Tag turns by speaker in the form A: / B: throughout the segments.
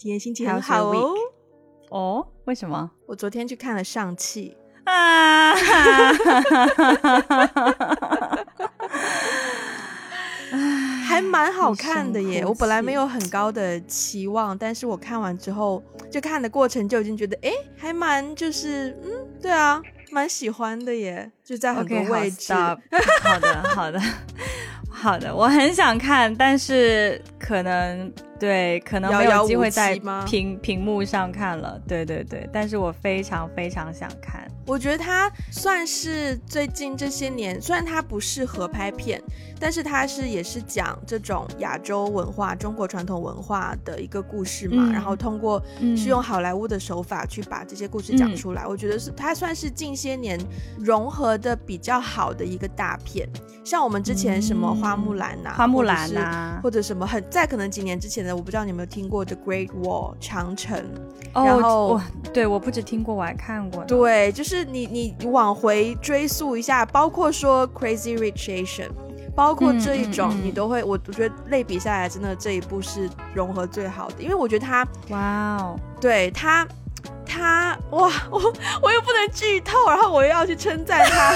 A: 今天心情很好哦。
B: 哦，为什么？
A: 我昨天去看了上汽
B: 啊，
A: 还蛮好看的耶。我本来没有很高的期望，但是我看完之后，就看的过程就已经觉得，哎，还蛮就是，嗯，对啊，蛮喜欢的耶。就在很多位置。
B: 好的，好的，好的，我很想看，但是可能对，可能没有机会在屏屏幕上看了。对对对，但是我非常非常想看。
A: 我觉得他算是最近这些年，虽然他不适合拍片，但是他是也是讲这种亚洲文化、中国传统文化的一个故事嘛。
B: 嗯
A: 然后通过
B: 嗯
A: 是用好莱坞的手法去把这些故事讲出来，我觉得是他算是近些年融合的比较好的一个大片。像我们之前什么花木兰呐、
B: 花木兰呐、
A: 或者什么很在可能几年之前的，我不知道你有没有听过《The Great Wall》长城。
B: 哦，
A: 然后
B: 我对我不止听过，我还看过。
A: 对，就是你你往回追溯一下，包括说 Crazy Rich Asian，包括这一种，你都会，我我觉得类比下来，真的这一部是融合最好的，因为我觉得他
B: 哇哦，
A: 对他。他哇，我我又不能剧透，然后我又要去称赞他。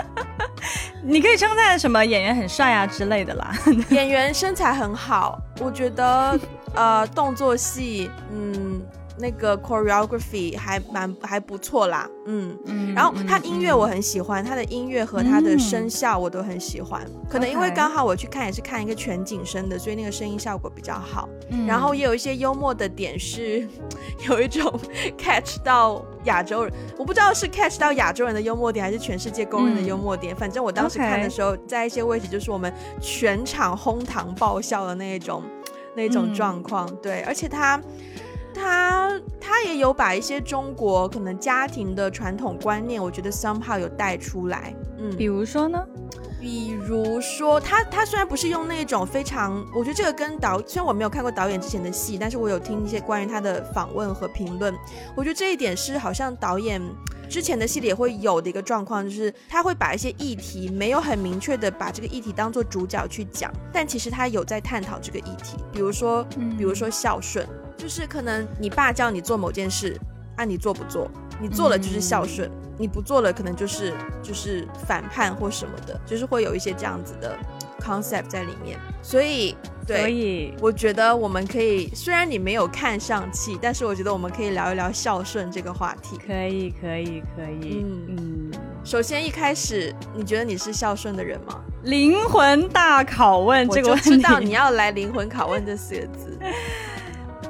B: 你可以称赞什么演员很帅啊之类的啦。
A: 演员身材很好，我觉得呃动作戏，嗯，那个 choreography 还蛮还不错啦，嗯。
B: 嗯
A: 然后他
B: 嗯
A: 音乐我很喜欢，他的音乐和他的声效我都很喜欢。可能因为刚好我去看也是看一个全景声的，所以那个声音效果比较好。
B: 嗯
A: 然后也有一些幽默的点是，有一种 catch 到亚洲人，我不知道是 catch 到亚洲人的幽默点，还是全世界公认的幽默点。反正我当时看的时候，在一些位置就是我们全场哄堂爆笑的那一种那种
B: 嗯
A: 状况。对，而且他。他他也有把一些中国可能家庭的传统观念，我觉得 somehow 有带出来。嗯，
B: 比如说呢？
A: 比如说，他他虽然不是用那种非常，我觉得这个跟导，虽然我没有看过导演之前的戏，但是我有听一些关于他的访问和评论，我觉得这一点是好像导演之前的戏里也会有的一个状况，就是他会把一些议题没有很明确的把这个议题当做主角去讲，但其实他有在探讨这个议题，比如说，
B: 嗯
A: 比如说孝顺，就是可能你爸叫你做某件事，啊你做不做？你做了就是孝顺，你不做了可能就是就是反叛或什么的，就是会有一些这样子的 concept 在里面。所以，对，
B: 所以
A: 我觉得我们可以，虽然你没有看上气，但是我觉得我们可以聊一聊孝顺这个话题。
B: 可以，可以，可以。
A: 嗯
B: 嗯，
A: 首先一开始，你觉得你是孝顺的人吗？
B: 灵魂大拷问这个问题，
A: 就知道你要来灵魂拷问这四个字。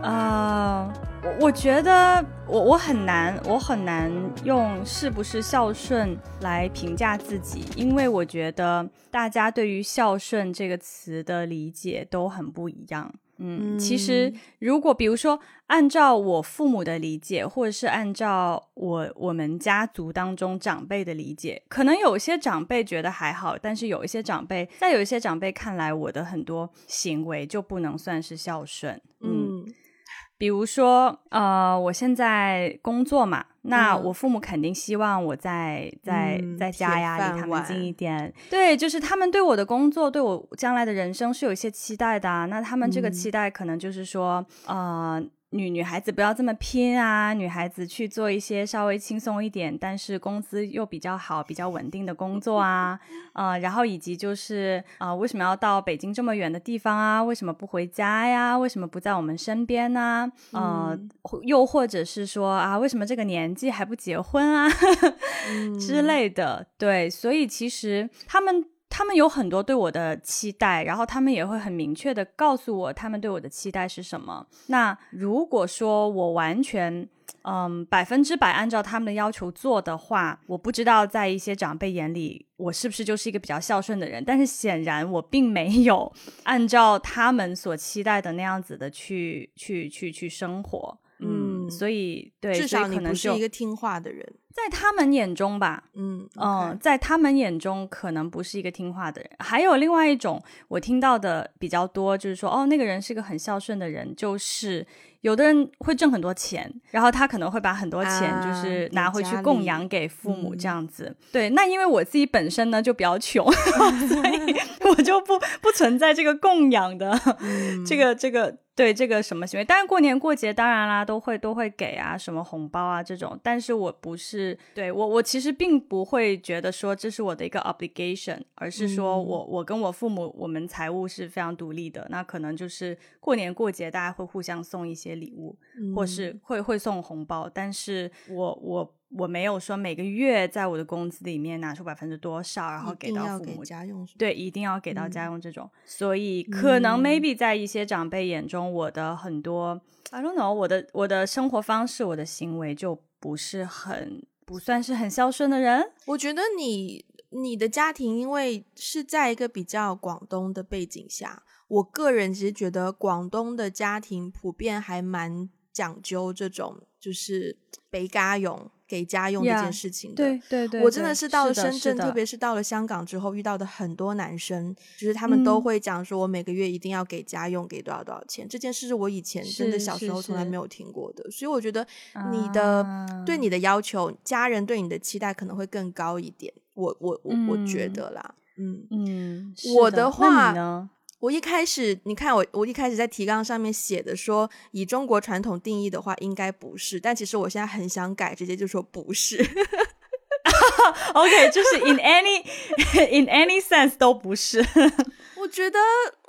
B: 呃，我我觉得我我很难，我很难用是不是孝顺来评价自己，因为我觉得大家对于孝顺这个词的理解都很不一样。嗯，其实如果比如说按照我父母的理解，或者是按照我我们家族当中长辈的理解，可能有些长辈觉得还好，但是有一些长辈，在有一些长辈看来，我的很多行为就不能算是孝顺。比如说，呃，我现在工作嘛，那
A: 嗯
B: 我父母肯定希望我在在
A: 嗯
B: 在家呀，离他们近一点。对，就是他们对我的工作，对我将来的人生是有一些期待的啊。那他们这个
A: 嗯
B: 期待可能就是说，呃。女女孩子不要这么拼啊，女孩子去做一些稍微轻松一点，但是工资又比较好、比较稳定的工作啊，呃，然后以及就是啊、呃为什么要到北京这么远的地方啊？为什么不回家呀？为什么不在我们身边呢？呃，
A: 嗯
B: 又或者是说啊，为什么这个年纪还不结婚啊
A: 嗯
B: 之类的？对，所以其实他们。他们有很多对我的期待，然后他们也会很明确的告诉我他们对我的期待是什么。那如果说我完全嗯百分之百按照他们的要求做的话，我不知道在一些长辈眼里我是不是就是一个比较孝顺的人。但是显然我并没有按照他们所期待的那样子的去去去去生活。嗯，
A: 嗯
B: 所以对，
A: 至少你不是
B: 可能就
A: 一个听话的人。
B: 在他们眼中吧，
A: 嗯
B: 嗯在他们眼中可能不是一个听话的人。还有另外一种我听到的比较多，就是说，哦，那个人是个很孝顺的人，就是有的人会挣很多钱，然后他可能会把很多钱
A: 啊
B: 就是拿回去供养给父母
A: 嗯
B: 这样子。对，那因为我自己本身呢就比较穷，所以 我就不不存在这个供养的、
A: 嗯
B: 这个这个对这个什么行为，但是过年过节当然啦，都会都会给啊，什么红包啊这种。但是我不是对我我其实并不会觉得说这是我的一个 obligation，而是说我我跟我父母我们财务是非常独立的。那可能就是过年过节大家会互相送一些礼物，或是会会送红包。但是我我我没有说每个月在我的工资里面拿出百分之多少，然后给到父母
A: 家用。
B: 对，一定要给到家用这种。所以可能 maybe 在一些长辈眼中。我的很多，I don't know，我的我的生活方式，我的行为就不是很不算是很孝顺的人。
A: 我觉得你你的家庭因为是在一个比较广东的背景下，我个人其实觉得广东的家庭普遍还蛮讲究这种，就是北嘎勇。给家用这件事情
B: 的，对对对，
A: 我真的是到了深
B: 圳，
A: 特别是到了香港之后，遇到的很多男生，就是他们都会讲说，我每个月一定要给家用，给多少多少钱。这件事是我以前真的小时候从来没有听过的，所以我觉得你的对你的要求，家人对你的期待可能会更高一点。我我我我觉得啦，嗯
B: 嗯，
A: 我的话
B: 呢？
A: 我一开始，你看我，我一开始在提纲上面写的说，以中国传统定义的话，应该不是。但其实我现在很想改，直接就说不是。
B: OK，就是 in any in any sense 都不是。
A: 我觉得，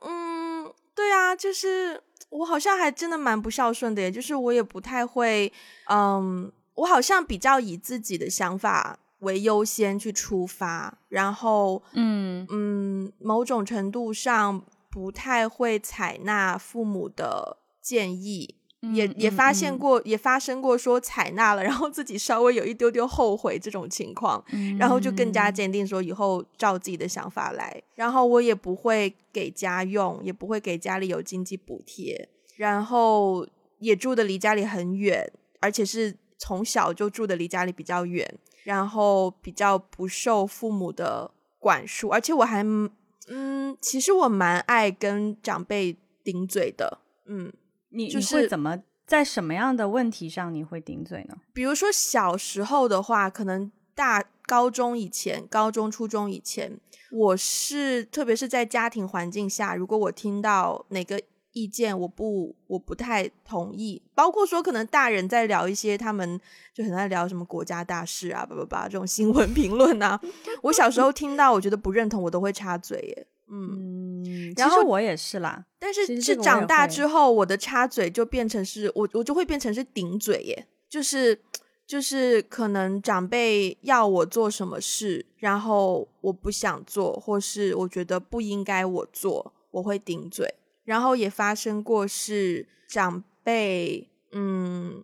A: 嗯，对啊，就是我好像还真的蛮不孝顺的，耶就是我也不太会，嗯，我好像比较以自己的想法为优先去出发，然后，嗯嗯，某种程度上。不太会采纳父母的建议，也也发现过，也发生过说采纳了，然后自己稍微有一丢丢后悔这种情况，然后就更加坚定说以后照自己的想法来。然后我也不会给家用，也不会给家里有经济补贴，然后也住的离家里很远，而且是从小就住的离家里比较远，然后比较不受父母的管束，而且我还。嗯，其实我蛮爱跟长辈顶嘴的。嗯，
B: 你你会怎么在什么样的问题上你会顶嘴呢？
A: 比如说小时候的话，可能大高中以前、高中初中以前，我是特别是在家庭环境下，如果我听到哪个。意见我不我不太同意，包括说可能大人在聊一些他们就很爱聊什么国家大事啊，叭叭叭这种新闻 评论啊，我小时候听到我觉得不认同，我都会插嘴耶。嗯，其
B: 实我也是啦，
A: 但是是长大之后，我的插嘴就变成是我我就会变成是顶嘴耶，就是就是可能长辈要我做什么事，然后我不想做，或是我觉得不应该我做，我会顶嘴。然后也发生过是长辈，嗯，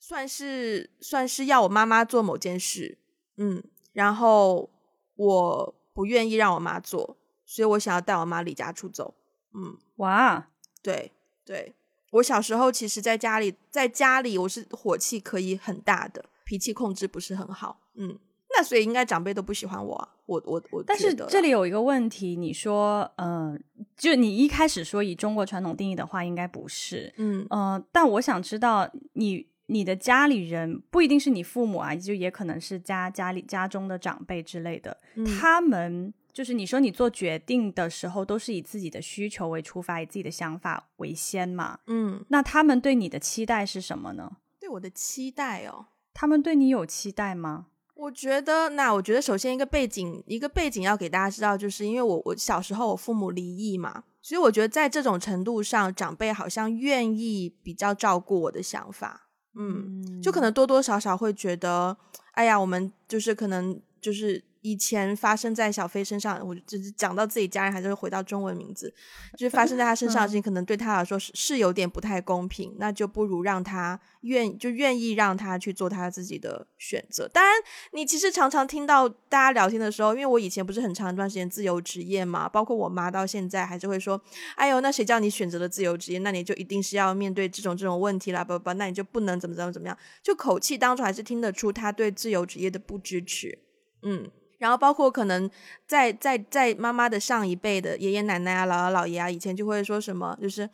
A: 算是算是要我妈妈做某件事，嗯，然后我不愿意让我妈做，所以我想要带我妈离家出走，嗯，
B: 哇，
A: 对对，我小时候其实在家里，在家里我是火气可以很大的，脾气控制不是很好，嗯。那所以应该长辈都不喜欢我，我我我。
B: 但是这里有一个问题，你说，嗯，就你一开始说以中国传统定义的话，应该不是，嗯呃，但我想知道，你你的家里人不一定是你父母啊，就也可能是家家里家中的长辈之类的，他们就是你说你做决定的时候都是以自己的需求为出发，以自己的想法为先嘛，嗯，那他们对你的期待是什么呢？
A: 对我的期待哦，
B: 他们对你有期待吗？
A: 我觉得，那我觉得首先一个背景，一个背景要给大家知道，就是因为我我小时候我父母离异嘛，所以我觉得在这种程度上，长辈好像愿意比较照顾我的想法，嗯，就可能多多少少会觉得，哎呀，我们就是可能就是。以前发生在小飞身上，我就是讲到自己家人，还是会回到中文名字，就是发生在他身上的事情，可能对他来说是是有点不太公平，那就不如让他愿就愿意让他去做他自己的选择。当然，你其实常常听到大家聊天的时候，因为我以前不是很长一段时间自由职业嘛，包括我妈到现在还是会说：“哎呦，那谁叫你选择了自由职业，那你就一定是要面对这种这种问题啦，不不，那你就不能怎么怎么怎么样。”就口气当中还是听得出他对自由职业的不支持，嗯。然后包括可能在在在妈妈的上一辈的爷爷奶奶啊、姥姥姥爷啊，以前就会说什么，就是，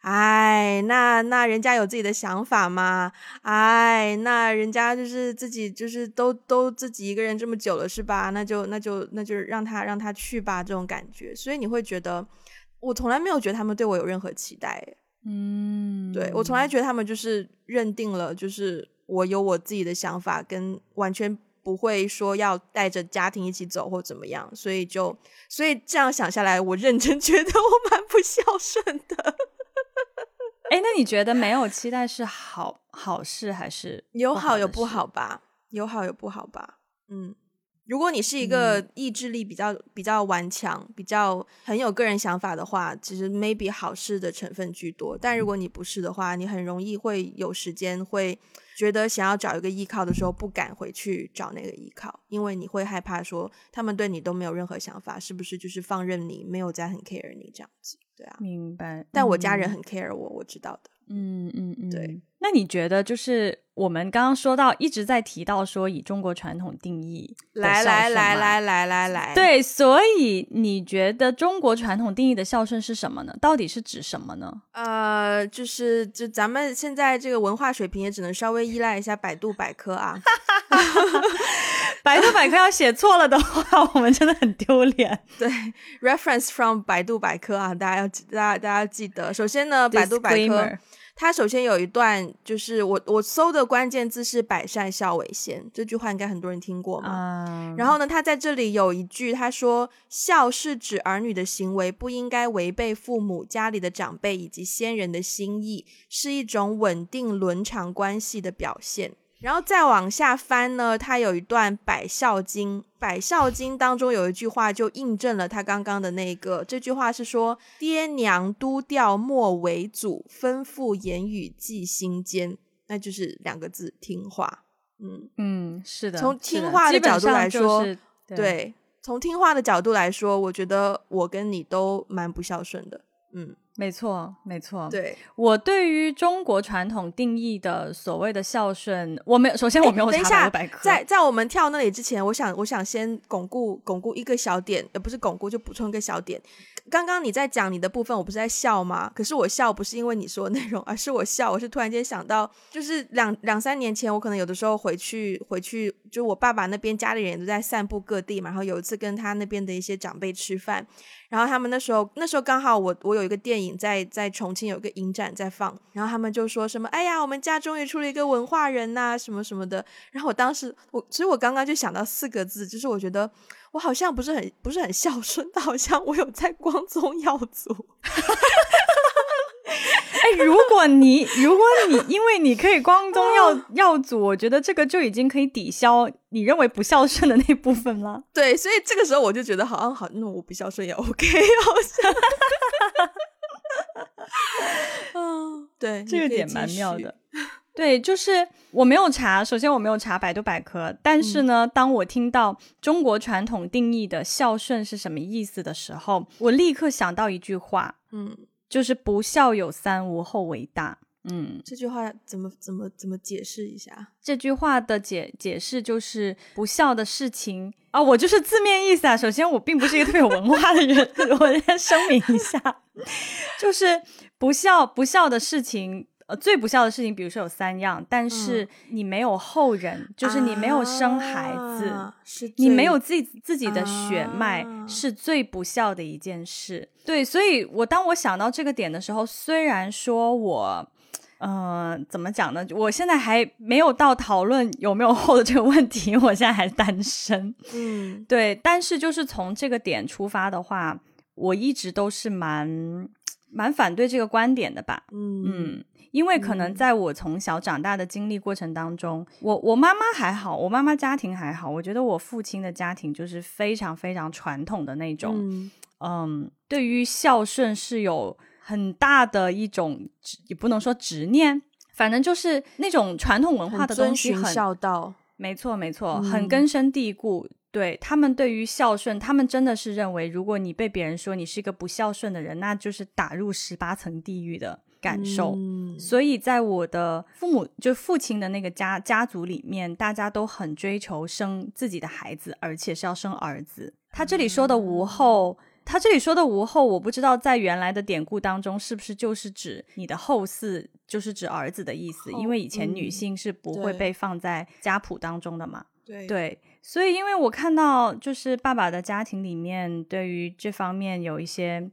A: 哎，那那人家有自己的想法嘛，哎，那人家就是自己就是都都自己一个人这么久了是吧？那就那就那就让他让他去吧，这种感觉。所以你会觉得，我从来没有觉得他们对我有任何期待。
B: 嗯，
A: 对我从来觉得他们就是认定了，就是我有我自己的想法，跟完全不会说要带着家庭一起走或怎么样，所以就所以这样想下来，我认真 觉得我蛮不孝顺的。
B: 哎，那你觉得没有 期待是好好事还是
A: 有好有
B: 不
A: 不好吧？有好有不好吧？嗯，如果你是一个意志力比较比较顽强、比较很有个人想法的话，其实 maybe 好事的成分居多。但如果你不是的话，你很容易会有时间会觉得想要找一个依靠的时候，不敢回去找那个依靠，因为你会害怕说他们对你都没有任何想法，是不是就是放任你，没有在很 care 你这样子？对啊，
B: 明白。
A: 但我家人很 care 我，我知道的。
B: 嗯嗯嗯，
A: 对。
B: 那你觉得，就是我们刚刚说到，一直在提到说以中国传统定义
A: 来来来来来来来，
B: 对，所以你觉得中国传统定义的孝顺是什么呢？到底是指什么呢？
A: 呃，就是就咱们现在这个文化水平也只能稍微依赖一下百度百科啊。
B: 百度百科要写错了的话，我们真的很丢脸。
A: 对，reference from 百度百科啊，大家要大家大家记得。首先呢，百度百科。它首先有一段，就是我我搜的关键字是“百善孝为先”这句话，应该很多人听过嘛。然后呢，他在这里有一句，他说：“孝是指儿女的行为不应该违背父母、家里的长辈以及先人的心意，是一种稳定伦常关系的表现。”然后再往下翻呢，它有一段《百孝经》，《百孝经》当中有一句话就印证了他刚刚的那个。这句话是说：“爹娘都调莫为祖，吩咐言语记心间。”那就是两个字，听话。
B: 嗯嗯，是的。
A: 从听话的角度来说，
B: 对，
A: 从听话的角度来说，我觉得我跟你都蛮不孝顺的。嗯。
B: 没错，没错。
A: 对
B: 我对于中国传统定义的所谓的孝顺，我没有。首先，我没有
A: 查
B: 百科。
A: 在在我们跳那里之前，我想，我想先巩固巩固一个小点，也不是巩固，就补充一个小点。刚刚你在讲你的部分，我不是在笑吗？可是我笑不是因为你说的内容，而是我笑，我是突然间想到，就是两两三年前，我可能有的时候回去回去，就我爸爸那边家里人都在散步各地嘛。然后有一次跟他那边的一些长辈吃饭。然后他们那时候，那时候刚好我我有一个电影在在重庆有个影展在放，然后他们就说什么，哎呀，我们家终于出了一个文化人呐，什么什么的。然后我当时我，其实我刚刚就想到四个字，就是我觉得我好像不是很不是很孝顺，好像我有在光宗耀祖。
B: 哎，如果你如果你因为你可以光宗耀耀祖，我觉得这个就已经可以抵消你认为不孝顺的那部分了。
A: 对，所以这个时候我就觉得好像好，那我不孝顺也 OK，好像。嗯，对，
B: 这个点蛮妙的。对，就是我没有查，首先我没有查百度百科，但是呢，当我听到中国传统定义的孝顺是什么意思的时候，我立刻想到一句话，嗯。就是不孝有三，无后为大。嗯，
A: 这句话怎么怎么怎么解释一下？
B: 这句话的解解释就是不孝的事情啊，我就是字面意思啊。首先，我并不是一个特别有文化的人，我先声明一下，就是不孝不孝的事情。呃，最不孝的事情，比如说有三样，但是你没有后人，就是你没有生孩子，你没有自己自己的血脉，是最不孝的一件事。对，所以我当我想到这个点的时候，虽然说我，呃，怎么讲呢？我现在还没有到讨论有没有后的这个问题，我现在还单身。嗯，对，但是就是从这个点出发的话，我一直都是蛮蛮反对这个观点的吧。嗯。因为可能在我从小长大的经历过程当中，我我妈妈还好，我妈妈家庭还好，我觉得我父亲的家庭就是非常非常传统的那种，嗯，对于孝顺是有很大的一种，也不能说执念，反正就是那种传统文化的东西，很
A: 孝道，
B: 没错没错，很根深蒂固。对他们对于孝顺，他们真的是认为，如果你被别人说你是一个不孝顺的人，那就是打入十八层地狱的。感受，所以在我的父母就父亲的那个家家族里面，大家都很追求生自己的孩子，而且是要生儿子。他这里说的无后，他这里说的无后，我不知道在原来的典故当中是不是就是指你的后嗣，就是指儿子的意思。因为以前女性是不会被放在家谱当中的嘛。
A: 对
B: 对，所以因为我看到就是爸爸的家庭里面对于这方面有一些。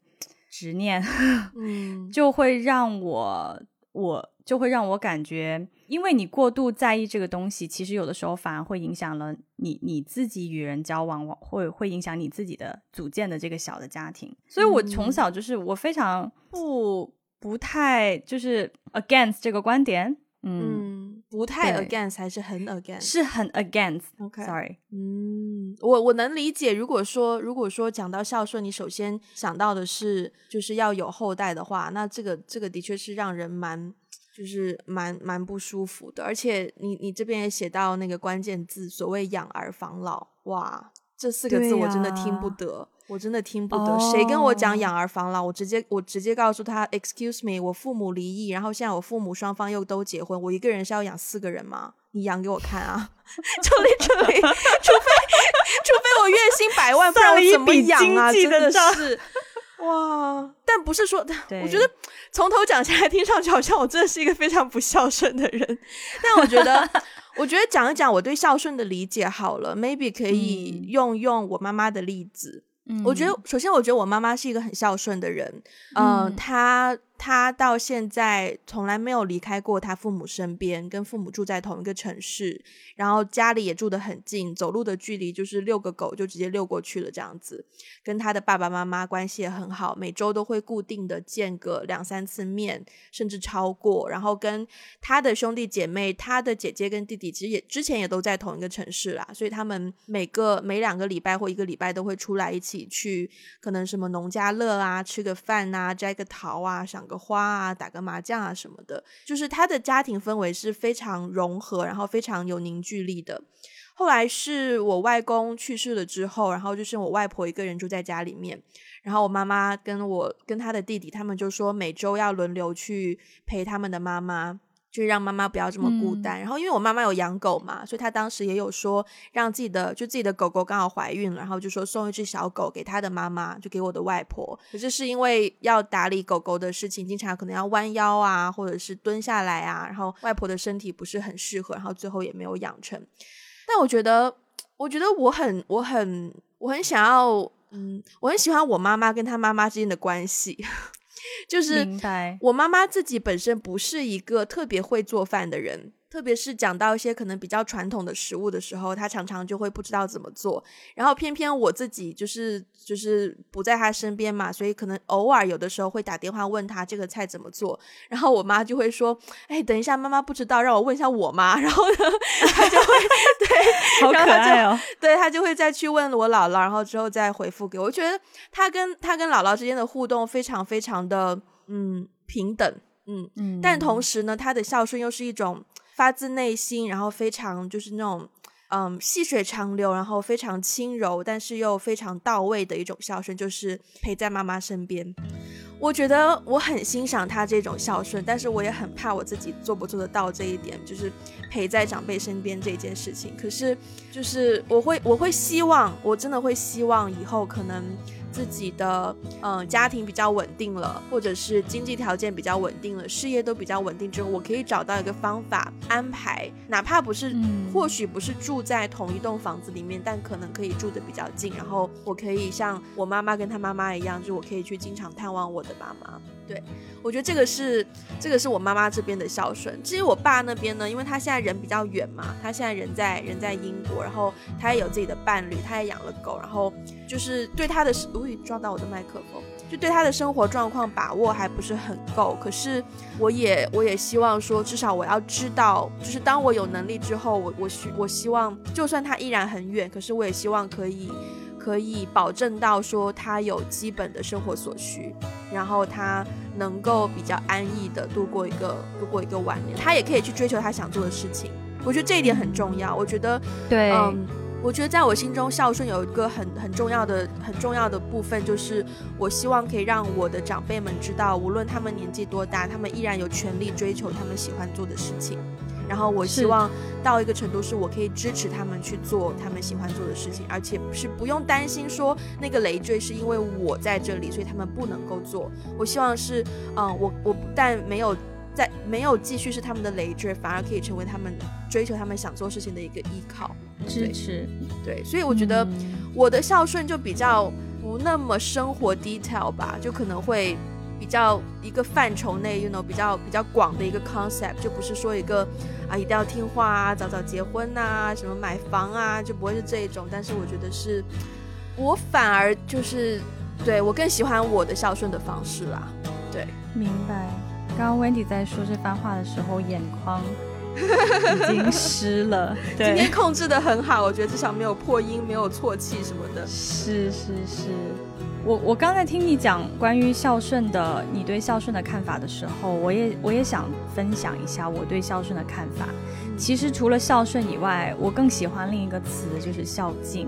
B: 执念，
A: 嗯，
B: 就会让我我就会让我感觉，因为你过度在意这个东西，其实有的时候反而会影响了你你自己与人交往，会会影响你自己的组建的这个小的家庭。所以我从小就是我非常不不太就是 against 这个观点，嗯，
A: 不太 against 还是很 against。
B: 是很 against。OK，Sorry，
A: 嗯，我我能理解。如果说如果说讲到孝顺，你首先想到的是就是要有后代的话，那这个这个的确是让人蛮就是蛮蛮不舒服的。而且你你这边也写到那个关键字，所谓养儿防老，哇，这四个字我真的听不
B: 呀
A: 得。我真的听不得，谁跟我讲养儿防老，我直接我直接告诉他，excuse me，我父母离异，然后现在我父母双方又都结婚，我一个人是要养四个人吗？你养给我看啊！就 literally，除非除非我月薪百万，不然怎么养啊？真的是，哇！但不是说，
B: 对
A: 我觉得从头讲下来，听上去好像我真的是一个非常不孝顺的人。但我觉得，我觉得讲一讲我对孝顺的理解好了，maybe 可以
B: 嗯
A: 用用我妈妈的例子。
B: 嗯
A: 我觉得，首先，我觉得我妈妈是一个很孝顺的人。嗯、
B: 嗯
A: 她他到现在从来没有离开过他父母身边，跟父母住在同一个城市，然后家里也住得很近，走路的距离就是遛个狗就直接遛过去了，这样子。跟他的爸爸妈妈关系也很好，每周都会固定的见个两三次面，甚至超过。然后跟他的兄弟姐妹，他的姐姐跟弟弟其实也之前也都在同一个城市啦，所以他们每个每两个礼拜或一个礼拜都会出来一起去，可能什么农家乐啊，吃个饭啊，摘个桃啊，赏个花啊，打个麻将啊什么的。就是他的家庭氛围是非常融合，然后非常有凝聚力的。后来是我外公去世了之后，然后就剩我外婆一个人住在家里面，然后我妈妈跟我跟他的弟弟，他们就说每周要轮流去陪他们的妈妈。就是让妈妈不要这么孤单，然后因为我妈妈有养狗嘛，所以她当时也有说让自己的就自己的狗狗刚好怀孕了，然后就说送一只小狗给她的妈妈，就给我的外婆。可是是因为要打理狗狗的事情，经常可能要弯腰啊，或者是蹲下来啊，然后外婆的身体不是很适合，然后最后也没有养成。但我觉得，我觉得我很我很我很想要，嗯，我很喜欢我妈妈跟她妈妈之间的关系。就是我妈妈自己本身不是一个特别会做饭的人，特别是讲到一些可能比较传统的食物的时候，他常常就会不知道怎么做。然后偏偏我自己就是就是不在他身边嘛，所以可能偶尔有的时候会打电话问他这个菜怎么做，然后我妈就会说：“哎，等一下，妈妈不知道，让我问一下我妈。”然后呢，她就会对，
B: 好可爱哦。
A: 对他就会再去问我姥姥，然后之后再回复给我。我觉得他跟他跟姥姥之间的互动非常非常的嗯平等，嗯，
B: 嗯，
A: 但同时呢，他的孝顺又是一种发自内心，然后非常就是那种嗯细水长流，然后非常轻柔，但是又非常到位的一种孝顺，就是陪在妈妈身边。我觉得我很欣赏他这种孝顺，但是我也很怕我自己做不做得到这一点，就是陪在长辈身边这件事情。可是，就是我会，我会希望，我真的会希望以后可能自己的嗯、呃家庭比较稳定了，或者是经济条件比较稳定了，事业都比较稳定之后，我可以找到一个方法安排，哪怕不是，
B: 嗯
A: 或许不是住在同一栋房子里面，但可能可以住的比较近，然后我可以像我妈妈跟她妈妈一样，就我可以去经常探望我的妈妈。对，我觉得这个是这个是我妈妈这边的孝顺。至于我爸那边呢，因为他现在人比较远嘛，他现在人在人在英国，然后他也有自己的伴侣，他也养了狗，然后就是对他的，อุ๊，撞到我的麦克风，就对他的生活状况把握还不是很够。可是我也我也希望说，至少我要知道，就是当我有能力之后，我我希我希望，就算他依然很远，可是我也希望可以。可以保证到说他有基本的生活所需，然后他能够比较安逸的度过一个度过一个晚年，他也可以去追求他想做的事情。我觉得这一点很重要。我觉得，
B: 对，
A: 嗯，我觉得在我心中孝顺有一个很很重要的很重要的部分，就是我希望可以让我的长辈们知道，无论他们年纪多大，他们依然有权利追求他们喜欢做的事情。然后我希望到一个程度，是我可以支持他们去做他们喜欢做的事情，而且是不用担心说那个累赘是因为我在这里，所以他们不能够做。我希望是，嗯、我我不但没有在没有继续是他们的累赘，反而可以成为他们追求他们想做事情的一个依靠。
B: 支持。
A: 对，所以我觉得
B: 嗯
A: 我的孝顺就比较不那么生活 detail 吧，就可能会比较一个范畴内，you know 比较比较广的一个 concept，就不是说一个啊一定要听话啊，早早结婚呐，什么买房啊，就不会是这一种。但是我觉得是，我反而就是对我更喜欢我的孝顺的方式啦。对，
B: 明白。刚刚 Wendy 在说这番话的时候，眼眶 已经湿了。
A: 今天控制的很好，我觉得至少没有破音，没有错气什么的。
B: 是是是，我我刚才听你讲关于孝顺的，你对孝顺的看法的时候，我也我也想分享一下我对孝顺的看法。其实除了孝顺以外，我更喜欢另一个词，就是孝敬。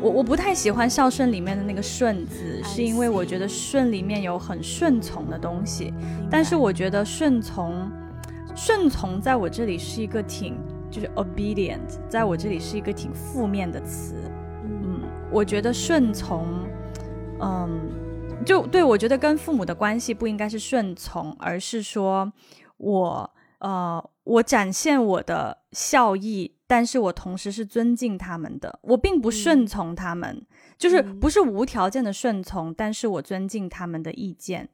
B: 我我不太喜欢孝顺里面的那个顺字，是因为我觉得顺里面有很顺从的东西，但是我觉得顺从，顺从在我这里是一个挺就是 obedient，在我这里是一个挺负面的词。嗯，我觉得顺从，嗯，就对我觉得跟父母的关系不应该是顺从，而是说我呃我展现我的孝义。但是我同时是尊敬他们的，我并不顺从他们，就是不是无条件的顺从，但是我尊敬他们的意见。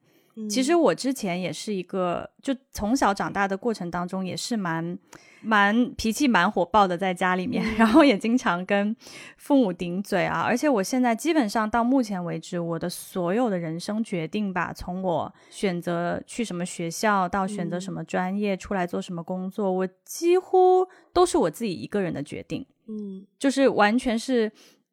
B: 其实我之前也是一个，就从小长大的过程当中，也是蛮。蛮脾气蛮火爆的，在家里面，然后也经常跟父母顶嘴啊。而且我现在基本上到目前为止，我的所有的人生决定吧，从我选择去什么学校，到选择什么专业，出来做什么工作，我几乎都是我自己一个人的决定。嗯，就是完全是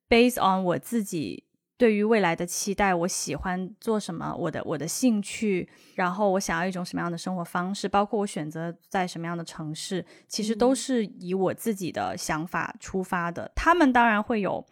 B: based on 我自己。对于未来的期待，我喜欢做什么，我的我的兴趣，然后我想要一种什么样的生活方式，包括我选择在什么样的城市，其实都是以我自己的想法出发的。他们当然会有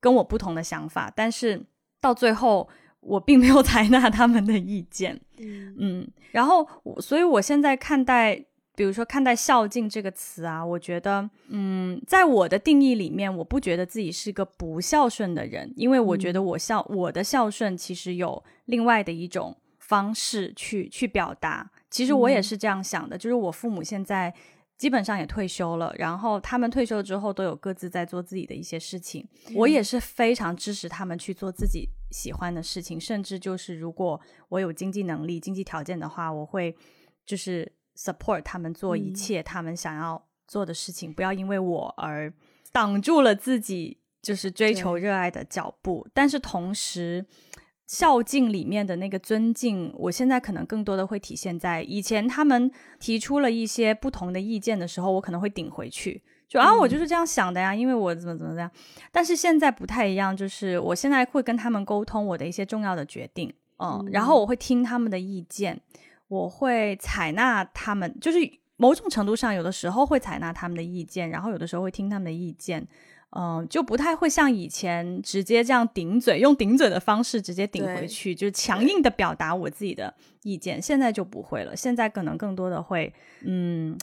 B: 跟我不同的想法，但是到最后，我并没有 采纳他们的意见。嗯，然后，所以我现在看待。比如说，看待“孝敬”这个词啊，我觉得，嗯，在我的定义里面，我不觉得自己是个不孝顺的人，因为我觉得我孝，我的孝顺其实有另外的一种方式去去表达。其实我也是这样想的，就是我父母现在基本上也退休了，然后他们退休之后都有各自在做自己的一些事情，我也是非常支持他们去做自己喜欢的事情，甚至就是如果我有经济能力、经济条件的话，我会就是。Support 他们做一切他们想要做的事情，不要因为我而挡住了自己就是追求热爱的脚步。但是同时，孝敬里面的那个尊敬，我现在可能更多的会体现在以前他们提出了一些不同的意见的时候，我可能会顶回去，就啊，我就是这样想的呀，因为我怎么怎么样。但是现在不太一样，就是我现在会跟他们沟通我的一些重要的决定，嗯，然后我会听他们的意见。我会采纳他们，就是某种程度上，有的时候会采纳他们的意见，然后有的时候会听他们的意见，嗯，就不太会像以前直接这样顶嘴，用顶嘴的方式直接顶回去，就是强硬的表达我自己的意见。现在就不会了，现在可能更多的会，嗯，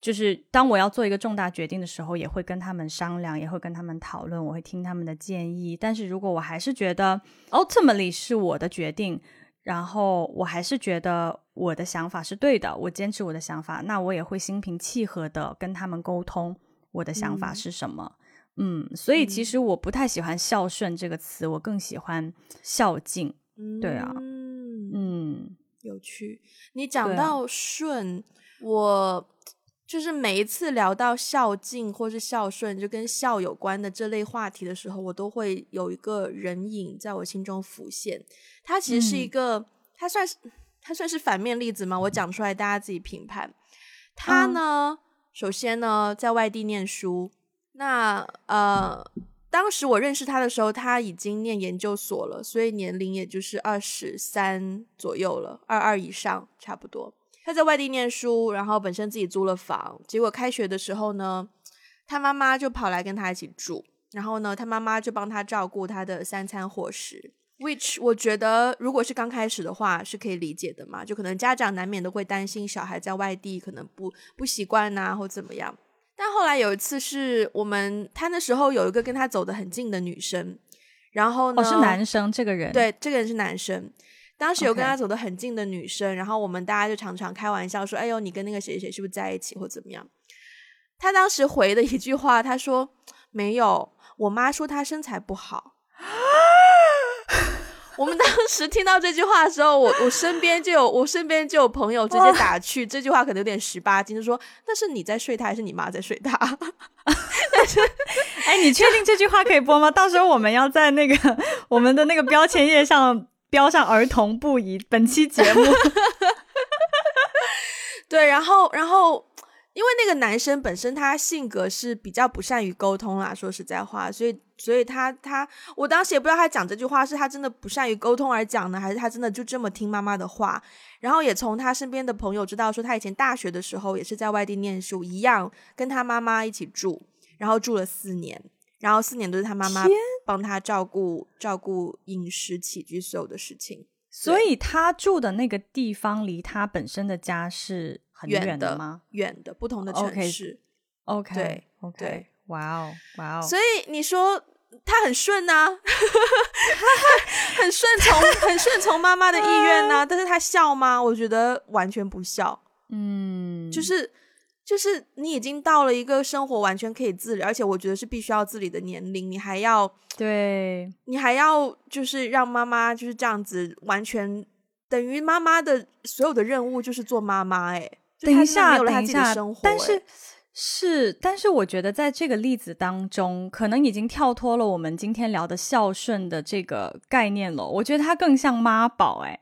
B: 就是当我要做一个重大决定的时候，也会跟他们商量，也会跟他们讨论，我会听他们的建议。但是如果我还是觉得 ultimately 是我的决定。然后我还是觉得我的想法是对的，我坚持我的想法，那我也会心平气和的跟他们沟通我的想法是什么。嗯，所以其实我不太喜欢孝顺这个词，我更喜欢孝敬。对啊，嗯，
A: 有趣。你讲到顺，我。就是每一次聊到孝敬或是孝顺，就跟孝有关的这类话题的时候，我都会有一个人影在我心中浮现。他其实是一个，他算是他算是反面例子吗？我讲出来，大家自己评判。他呢，首先呢，在外地念书。那呃，当时我认识他的时候，他已经念研究所了，所以年龄也就是二十三左右了，二二以上差不多。他在外地念书，然后本身自己租了房，结果开学的时候呢，他妈妈就跑来跟他一起住，然后呢，他妈妈就帮他照顾他的三餐伙食，which 我觉得如果是刚开始的话是可以理解的嘛，就可能家长难免都会担心小孩在外地可能不不习惯呐，或怎么样。但后来有一次是我们他那时候有一个跟他走得很近的女生，然后呢，
B: 是男生这个人，
A: 对，这个人是男生。当时有跟他走得很近的女生，然后我们大家就常常开玩笑说：“哎呦，你跟那个谁谁是不是在一起，或怎么样？”他当时回的一句话，他说：“没有，我妈说她身材不好。”我们当时听到这句话的时候，我我身边就有我身边就有朋友直接打趣，这句话可能有点十八禁，就说那是你在睡他，还是你妈在睡他？
B: 但是，哎，你确定这句话可以播吗？到时候我们要在那个我们的那个标签页上标上儿童不宜，本期节目。
A: 对，然后，然后。因为那个男生本身他性格是比较不善于沟通啦，说实在话，所以所以他他我当时也不知道他讲这句话是他真的不善于沟通而讲呢，还是他真的就这么听妈妈的话。然后也从他身边的朋友知道说，他以前大学的时候也是在外地念书，一样跟他妈妈一起住，然后住了四年，然后四年都是他妈妈帮他照顾照顾饮食起居所有的事情。
B: 所以他住的那个地方离他本身的家是很。远
A: 的
B: 吗？
A: 远的，不同的城市。
B: OK，
A: 对
B: ，OK，哇哦，哇哦。
A: 所以你说他很顺呐，很顺从，很顺从妈妈的意愿呐。但是他笑吗？我觉得完全不笑。嗯，就是就是你已经到了一个生活完全可以自理，而且我觉得是必须要自理的年龄，你还要
B: 对，
A: 你还要就是让妈妈就是这样子，完全等于妈妈的所有的任务就是做妈妈，哎。
B: 等一下，等一下，但是是，但是我觉得在这个例子当中，可能已经跳脱了我们今天聊的孝顺的这个概念了。我觉得它更像妈宝，哎，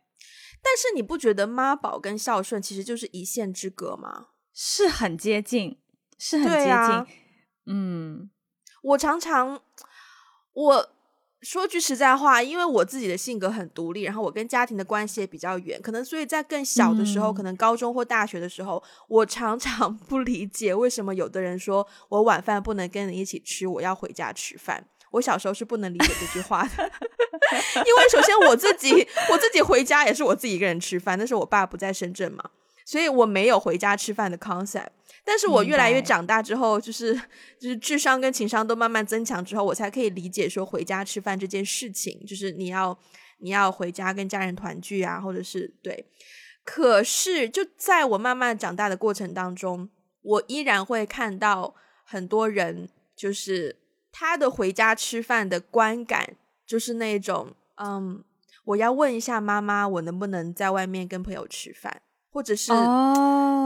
A: 但是你不觉得妈宝跟孝顺其实就是一线之隔吗？
B: 是很接近，是很接近。嗯，
A: 我常常我。说句实在话，因为我自己的性格很独立，然后我跟家庭的关系也比较远，可能所以在更小的时候，可能高中或大学的时候，我常常 不理解为什么有的人说我晚饭不能跟你一起吃，我要回家吃饭。我小时候是不能理解这句话的，因为首先我自己我自己回家也是我自己一个人吃饭，那是我爸不在深圳嘛，所以我没有回家吃饭的 concept。但是我越来越长大之后，就是就是智商跟情商都慢慢增强之后，我才可以理解说回家吃饭这件事情，就是你要你要回家跟家人团聚啊，或者是对。可是就在我慢慢长大的过程当中，我依然会看到很多人，就是他的回家吃饭的观感，就是那种嗯，我要问一下妈妈，我能不能在外面跟朋友吃饭。或者是，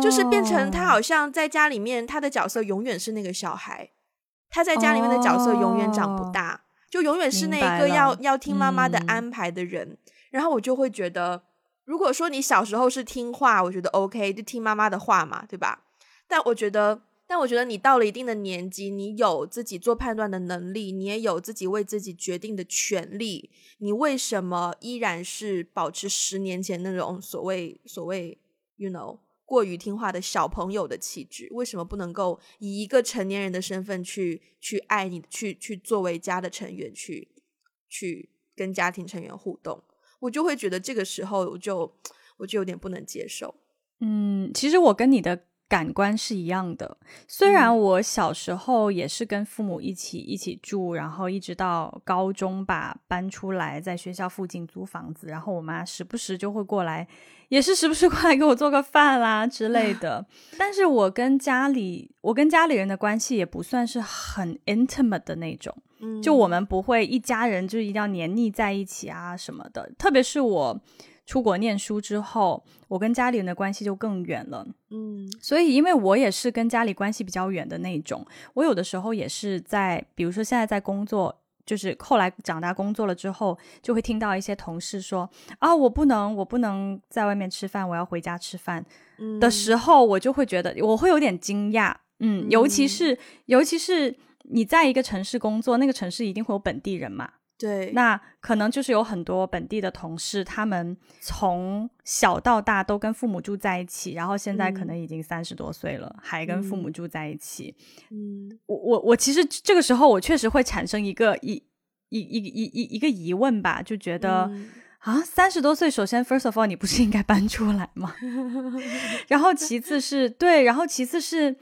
A: 就是变成他好像在家里面，他的角色永远是那个小孩，他在家里面的角色永远长不大，就永远是那一个要要听妈妈的安排的人。然后我就会觉得，如果说你小时候是听话，我觉得 OK，就听妈妈的话嘛，对吧？但我觉得，但我觉得你到了一定的年纪，你有自己做判断的能力，你也有自己为自己决定的权利，你为什么依然是保持十年前那种所谓所谓？You know，过于听话的小朋友的气质，为什么不能够以一个成年人的身份去去爱你，去去作为家的成员，去去跟家庭成员互动？我就会觉得这个时候，我就我就有点不能接受。
B: 嗯，其实我跟你的。感官是一样的，虽然我小时候也是跟父母一起一起住，然后一直到高中吧搬出来，在学校附近租房子，然后我妈时不时就会过来，也是时不时过来给我做个饭啦之类的。但是我跟家里，我跟家里人的关系也不算是很 intimate 的那种，就我们不会一家人就一定要黏腻在一起啊什么的，特别是我。出国念书之后，我跟家里人的关系就更远了。嗯，所以因为我也是跟家里关系比较远的那种，我有的时候也是在，比如说现在在工作，就是后来长大工作了之后，就会听到一些同事说啊，我不能，我不能在外面吃饭，我要回家吃饭。的时候，我就会觉得我会有点惊讶。嗯，尤其是尤其是你在一个城市工作，那个城市一定会有本地人嘛。
A: 对，
B: 那可能就是有很多本地的同事，他们从小到大都跟父母住在一起，然后现在可能已经三十多岁了，还跟父母住在一起。嗯，我我我其实这个时候我确实会产生一个一一一一一一个疑问吧，就觉得啊，三十多岁，首先 first of all，你不是应该搬出来吗？然后其次是对，然后其次是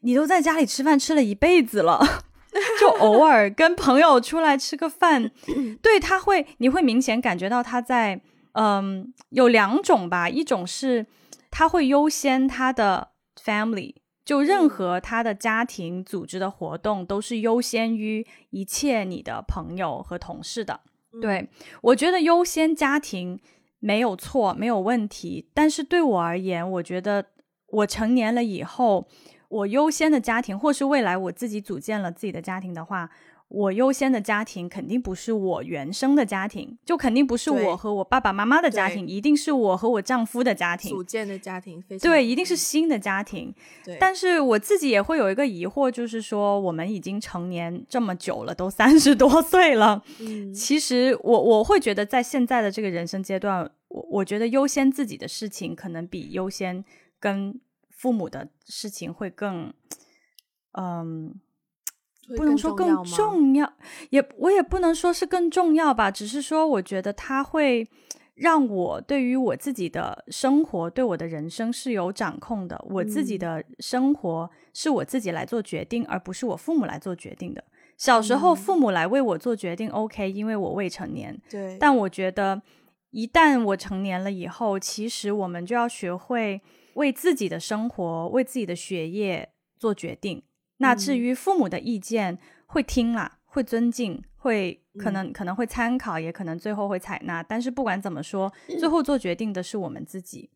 B: 你都在家里吃饭吃了一辈子了。就偶尔跟朋友出来吃个饭，对他会，你会明显感觉到他在，嗯，有两种吧，一种是他会优先他的 family，就任何他的家庭组织的活动都是优先于一切你的朋友和同事的，对我觉得优先家庭没有错，没有问题。但是对我而言，我觉得我成年了以后，我优先的家庭，或是未来我自己组建了自己的家庭的话。我优先的家庭肯定不是我原生的家庭，就肯定不是我和我爸爸妈妈的家庭，一定是我和我丈夫的家庭
A: 组建的家庭。
B: 对，一定是新的家庭。
A: 对，
B: 但是我自己也会有一个疑惑，就是说我们已经成年这么久了，都三十多岁了，
A: 嗯，
B: 其实我我会觉得在现在的这个人生阶段，我我觉得优先自己的事情，可能比优先跟父母的事情会更，嗯。不能说更重要，也我也不能说是更重要吧，只是说我觉得他会让我对于我自己的生活、对我的人生是有掌控的。我自己的生活是我自己来做决定，而不是我父母来做决定的。小时候父母来为我做决定，OK，因为我未成年。
A: 对，
B: 但我觉得一旦我成年了以后，其实我们就要学会为自己的生活、为自己的学业做决定。那至于父母的意见，会听啦，会尊敬，会可能可能会参考，也可能最后会采纳。但是不管怎么说，最后做决定的是我们自己。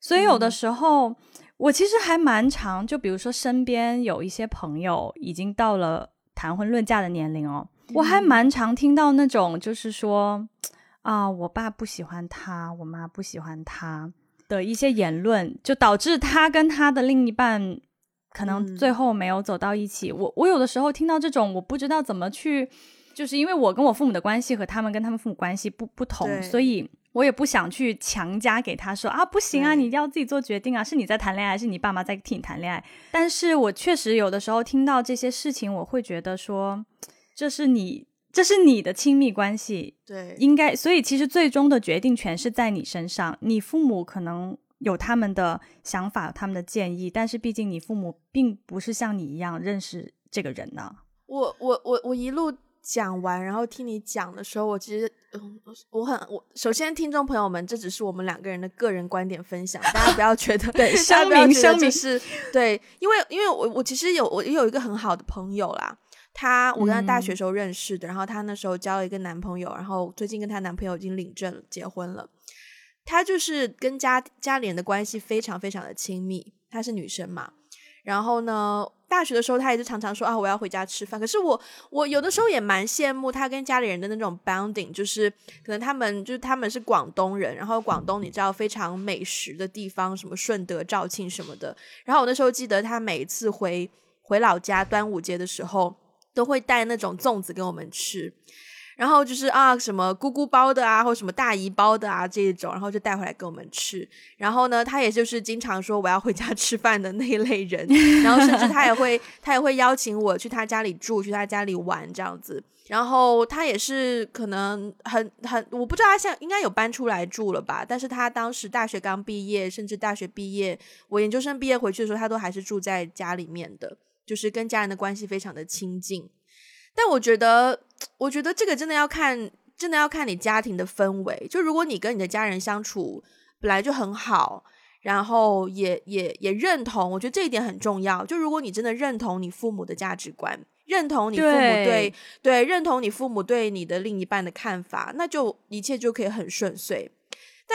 B: 所以有的时候，我其实还蛮长，就比如说身边有一些朋友已经到了谈婚论嫁的年龄哦，我还蛮常听到那种就是说啊，我爸不喜欢他，我妈不喜欢他的一些言论，就导致他跟他的另一半。可能最后没有走到一起。我我有的时候听到这种，我不知道怎么去，就是因为我跟我父母的关系和他们跟他们父母关系不不同，所以我也不想去强加给他说啊，不行啊，你要自己做决定啊，是你在谈恋爱，还是你爸妈在替你谈恋爱？但是我确实有的时候听到这些事情，我会觉得说，这是你，这是你的亲密关系，
A: 对，
B: 应该，所以其实最终的决定权是在你身上，你父母可能。有他们的想法，他们的建议，但是毕竟你父母并不是像你一样认识这个人呢。
A: 我我我我一路讲完，然后听你讲的时候，我其实嗯，我很我首先听众朋友们，这只是我们两个人的个人观点分享，大家不要觉得
B: 对，声明声明
A: 是对，因为因为我我其实有我也有一个很好的朋友啦，她我跟她大学时候认识的，然后她那时候交了一个男朋友，然后最近跟她男朋友已经领证结婚了。她就是跟家家里人的关系非常非常的亲密，她是女生嘛。然后呢，大学的时候她也是常常说啊，我要回家吃饭。可是我我有的时候也蛮羡慕她跟家里人的那种 bonding，就是可能他们就是他们是广东人，然后广东你知道非常美食的地方，什么顺德、肇庆什么的。然后我那时候记得她每一次回回老家端午节的时候，都会带那种粽子给我们吃。然后就是啊，什么姑姑包的啊，或什么大姨包的啊，这种，然后就带回来给我们吃。然后呢，他也就是经常说我要回家 吃饭的那一类人。然后甚至他也会，他也会邀请我去他家里住，去他家里玩这样子。然后他也是可能很很，我不知道他现在应该有搬出来住了吧？但是他当时大学刚毕业，甚至大学毕业，我研究生毕业回去的时候，他都还是住在家里面的，就是跟家人的关系非常的亲近。但我觉得，我觉得这个真的要看，真的要看你家庭的氛围。就如果你跟你的家人相处本来就很好，然后也也也认同，我觉得这一点很重要。就如果你真的认同你父母的价值观，认同你父母对对，认同你父母对你的另一半的看法，那就一切就可以很顺遂。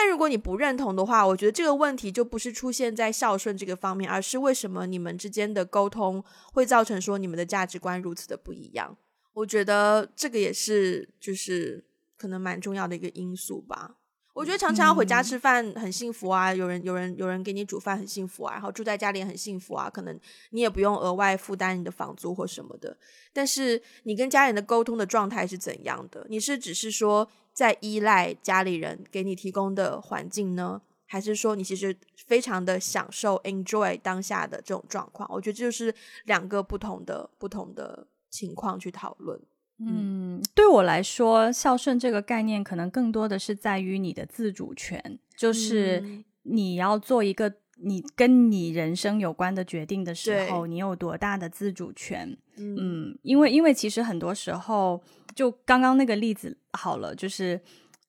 A: 但如果你不认同的话，我觉得这个问题就不是出现在孝顺这个方面，而是为什么你们之间的沟通会造成说你们的价值观如此的不一样。我觉得这个也是，就是可能蛮重要的一个因素吧。我觉得常常回家吃饭很幸福啊，有人有人有人给你煮饭很幸福啊，然后住在家里很幸福啊，可能你也不用额外负担你的房租或什么的。但是你跟家人的沟通的状态是怎样的？你是只是说在依赖家里人给你提供的环境呢，还是说你其实非常的享受 enjoy 当下的这种状况？我觉得这就是两个不同的不同的。情况去讨论。
B: 嗯，对我来说，孝顺这个概念可能更多的是在于你的自主权，就是你要做一个你跟你人生有关的决定的时候，你有多大的自主权？嗯，因为因为其实很多时候，就刚刚那个例子好了，就是。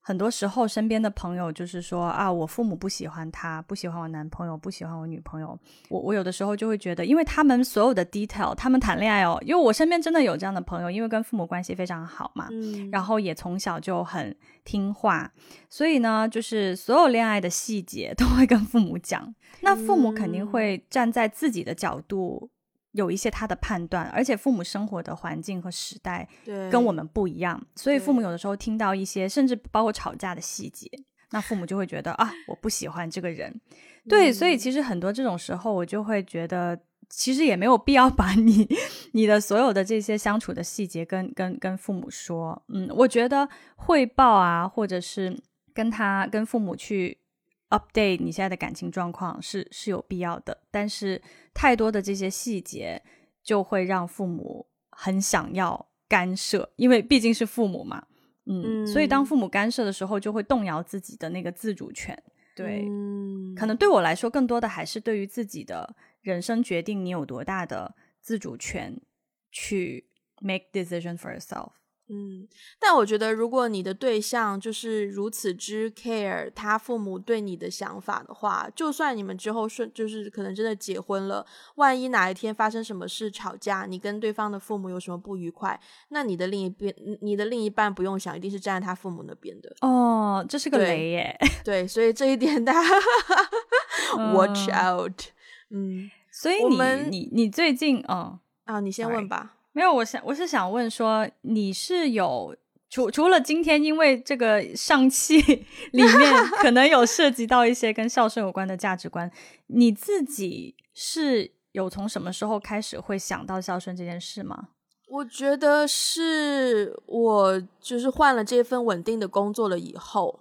B: 很多时候身边的朋友就是说啊，我父母不喜欢他，不喜欢我男朋友，不喜欢我女朋友。我我有的时候就会觉得，因为他们所有的 detail，他们谈恋爱哦，因为我身边真的有这样的朋友，因为跟父母关系非常好嘛，
A: 嗯，
B: 然后也从小就很听话，所以呢，就是所有恋爱的细节都会跟父母讲。那父母肯定会站在自己的角度。有一些他的判断，而且父母生活的环境和时代跟我们不一样，所以父母有的时候听到一些甚至包括吵架的细节，那父母就会觉得啊，我不喜欢这个人。对，所以其实很多这种时候，我就会觉得，其实也没有必要把你你的所有的这些相处的细节跟跟跟父母说。嗯，我觉得汇报啊，或者是跟他跟父母去。Update 你现在的感情状况是是有必要的，但是太多的这些细节就会让父母很想要干涉，因为毕竟是父母嘛，嗯，所以当父母干涉的时候，就会动摇自己的那个自主权。对，可能对我来说，更多的还是对于自己的人生决定，你有多大的自主权去 make decision for yourself。
A: 嗯，但我觉得，如果你的对象就是如此之 care 他父母对你的想法的话，就算你们之后顺，就是可能真的结婚了，万一哪一天发生什么事吵架，你跟对方的父母有什么不愉快，那你的另一边，你的另一半不用想，一定是站在他父母那边的。
B: 哦，这是个雷耶。
A: 对，所以这一点大家 watch out。嗯，
B: 所以你你你最近，嗯
A: 啊，你先问吧。
B: 没有，我想我是想问说，你是有除除了今天因为这个上期 里面可能有涉及到一些跟孝顺有关的价值观，你自己是有从什么时候开始会想到孝顺这件事吗？
A: 我觉得是我就是换了这份稳定的工作了以后，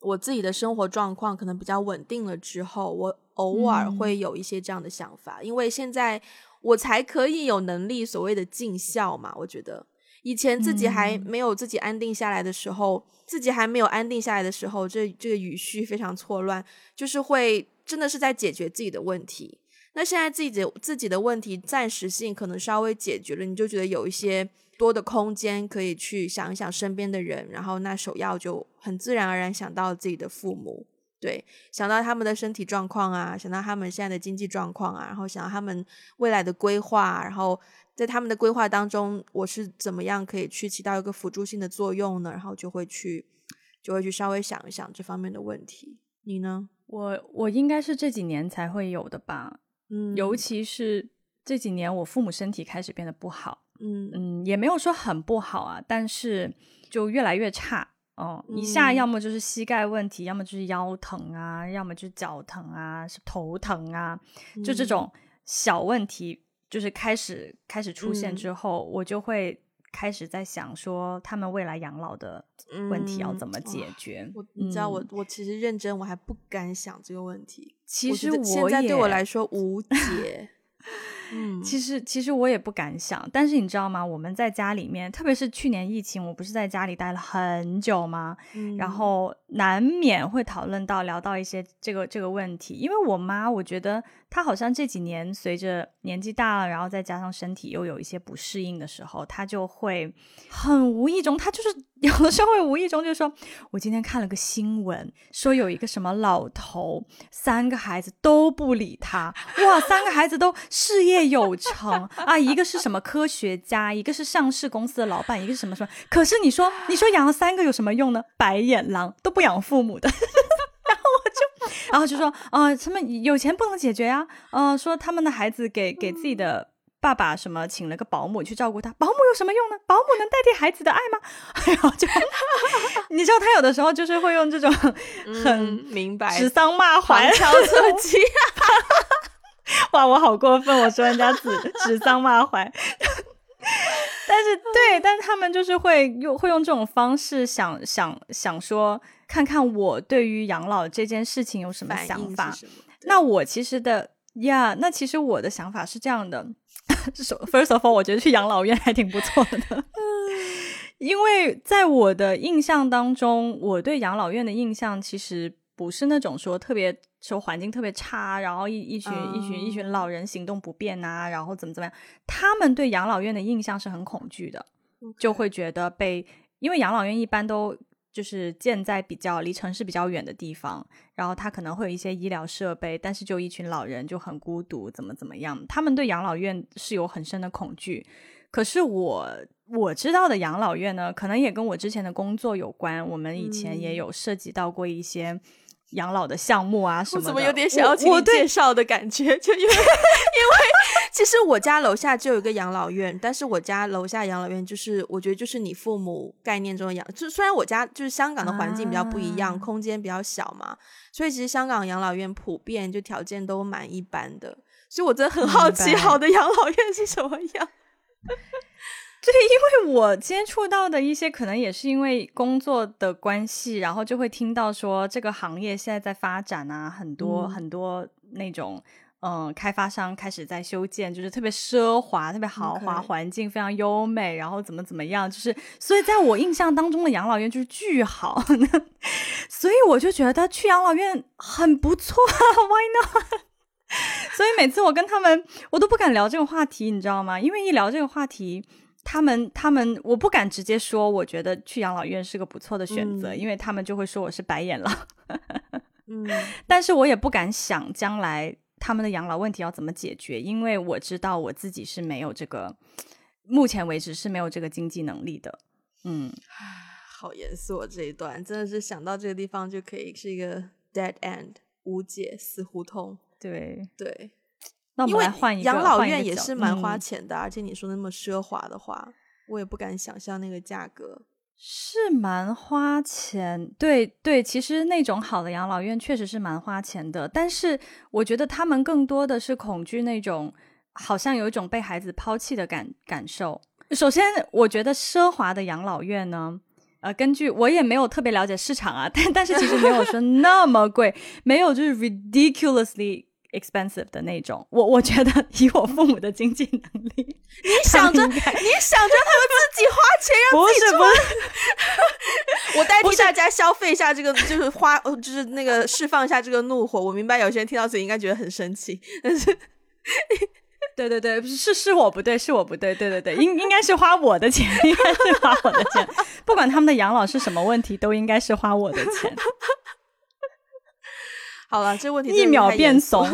A: 我自己的生活状况可能比较稳定了之后，我偶尔会有一些这样的想法，因为现在。我才可以有能力所谓的尽孝嘛？我觉得以前自己还没有自己安定下来的时候，自己还没有安定下来的时候，这这个语序非常错乱，就是会真的是在解决自己的问题。那现在自己的自己的问题暂时性可能稍微解决了，你就觉得有一些多的空间可以去想一想身边的人，然后那首要就很自然而然想到自己的父母。对，想到他们的身体状况啊，想到他们现在的经济状况啊，然后想到他们未来的规划，然后在他们的规划当中，我是怎么样可以去起到一个辅助性的作用呢？然后就会去，就会去稍微想一想这方面的问题。你呢？
B: 我我应该是这几年才会有的吧，嗯，尤其是这几年我父母身体开始变得不好，嗯嗯，也没有说很不好啊，但是就越来越差。哦，一下要么就是膝盖问题，要么就是腰疼啊，要么就是脚疼啊，是头疼啊，就这种小问题，就是开始开始出现之后，我就会开始在想说，他们未来养老的问题要怎么解决？
A: 我你知道，我我其实认真，我还不敢想这个问题。
B: 其实
A: 我现在对我来说无解。
B: 嗯，其实其实我也不敢想，但是你知道吗？我们在家里面，特别是去年疫情，我不是在家里待了很久吗？嗯，然后难免会讨论到聊到一些这个这个问题，因为我妈，我觉得她好像这几年随着年纪大了，然后再加上身体又有一些不适应的时候，她就会很无意中，她就是 有的时候会无意中就说：“我今天看了个新闻，说有一个什么老头，三个孩子都不理他，哇，三个孩子都事业。”有成啊！一个是什么科学家，一个是上市公司的老板，一个是什么什么。可是你说，你说养了三个有什么用呢？白眼狼都不养父母的。然后我就，然后就说，啊，他们有钱不能解决呀。嗯，说他们的孩子给给自己的爸爸什么请了个保姆去照顾他，保姆有什么用呢？保姆能代替孩子的爱吗？哎呦，就 你知道他有的时候就是会用这种很
A: 明白
B: 指桑骂槐、
A: 旁敲侧击。
B: 哇，我好过分！我说人家指指桑骂槐，但是对，但是他们就是会用会用这种方式想想想说，看看我对于养老这件事情有什么想法。那我其实的呀，那其实我的想法是这样的：First of all，我觉得去养老院还挺不错的，因为在我的印象当中，我对养老院的印象其实不是那种说特别。说环境特别差，然后一一群一群一群老人行动不便啊，然后怎么怎么样？他们对养老院的印象是很恐惧的，就会觉得被，因为养老院一般都就是建在比较离城市比较远的地方，然后他可能会有一些医疗设备，但是就一群老人就很孤独，怎么怎么样？他们对养老院是有很深的恐惧。可是我我知道的养老院呢，可能也跟我之前的工作有关。我们以前也有涉及到过一些养老的项目啊什么的。
A: 怎么有点想要请你介绍的感觉？就因为 因为其实我家楼下就有一个养老院，但是我家楼下养老院就是我觉得就是你父母概念中的养，就虽然我家就是香港的环境比较不一样，空间比较小嘛，所以其实香港养老院普遍就条件都蛮一般的。所以我真的很好奇，好的养老院是什么样。
B: 对，因为我接触到的一些，可能也是因为工作的关系，然后就会听到说这个行业现在在发展啊，很多很多那种嗯开发商开始在修建，就是特别奢华、特别豪华，环境非常优美，然后怎么怎么样，就是所以在我印象当中的养老院就是巨好，所以我就觉得去养老院很不错，Why not？所以每次我跟他们，我都不敢聊这个话题，你知道吗？因为一聊这个话题，他们他们我不敢直接说，我觉得去养老院是个不错的选择，因为他们就会说我是白眼狼。嗯，但是我也不敢想将来他们的养老问题要怎么解决，因为我知道我自己是没有这个，目前为止是没有这个经济能力的。嗯，
A: 好严肃哦这一段，真的是想到这个地方就可以是一个 dead end 无解死胡同。
B: 对
A: 对，
B: 那我们来换一个
A: 养老院也是蛮花钱的，而且你说那么奢华的话，我也不敢想象那个价格
B: 是蛮花钱。对对，其实那种好的养老院确实是蛮花钱的，但是我觉得他们更多的是恐惧那种好像有一种被孩子抛弃的感感受。首先，我觉得奢华的养老院呢。呃，根据我也没有特别了解市场啊，但但是其实没有说那么贵，没有就是 ridiculously expensive 的那种。我我觉得以我父母的经济能力，
A: 你想着你想着他们自己花钱让自己
B: 不
A: 是 我代替大家消费一下这个，就是花，就是那个释放一下这个怒火。我明白有些人听到这里应该觉得很生气，但是。
B: 对对对，是是我不对，是我不对，对对对，应应该是花我的钱，应该是花我的钱，不管他们的养老是什么问题，都应该是花我的钱。
A: 好了，这问题
B: 一秒变怂，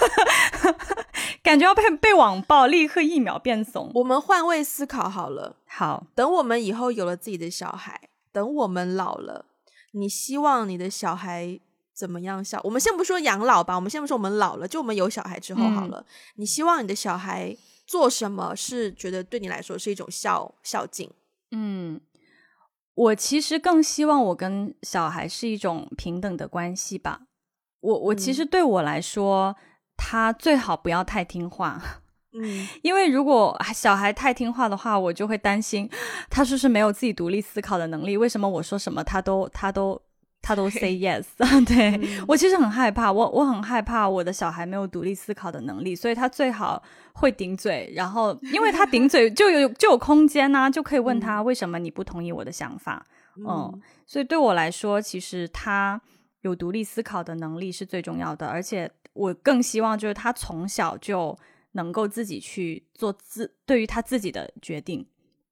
B: 感觉要被被网暴，立刻一秒变怂。
A: 我们换位思考好了，
B: 好，
A: 等我们以后有了自己的小孩，等我们老了，你希望你的小孩？怎么样孝？我们先不说养老吧，我们先不说我们老了，就我们有小孩之后好了。你希望你的小孩做什么是觉得对你来说是一种孝孝敬？
B: 嗯，我其实更希望我跟小孩是一种平等的关系吧。我我其实对我来说，他最好不要太听话。嗯，因为如果小孩太听话的话，我就会担心他是不是没有自己独立思考的能力？为什么我说什么他都他都。他都 say yes，对我其实很害怕，我我很害怕我的小孩没有独立思考的能力，所以他最好会顶嘴，然后因为他顶嘴就有就有空间呐，就可以问他为什么你不同意我的想法，嗯，所以对我来说，其实他有独立思考的能力是最重要的，而且我更希望就是他从小就能够自己去做自对于他自己的决定，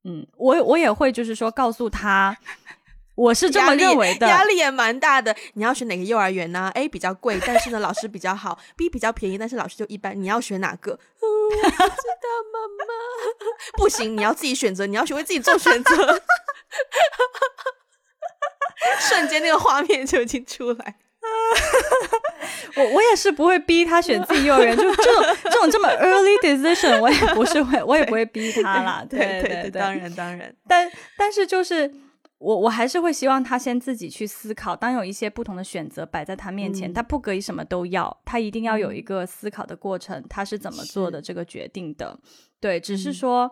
B: 嗯，我我也会就是说告诉他。我是这么认为的，
A: 压力也蛮大的。你要选哪个幼儿园呢？A 比较贵，但是呢老师比较好；B 比较便宜，但是老师就一般。你要选哪个？知道妈妈，不行，你要自己选择，你要学会自己做选择。瞬间那个画面就已经出来。
B: 我我也是不会逼他选自己幼儿园，就这种这种这么 early decision，我也不是会，我也不会逼他啦。对对对，
A: 当然当然。
B: 但但是就是。我我还是会希望他先自己去思考，当有一些不同的选择摆在他面前，他不可以什么都要，他一定要有一个思考的过程，他是怎么做的这个决定的。对，只是说，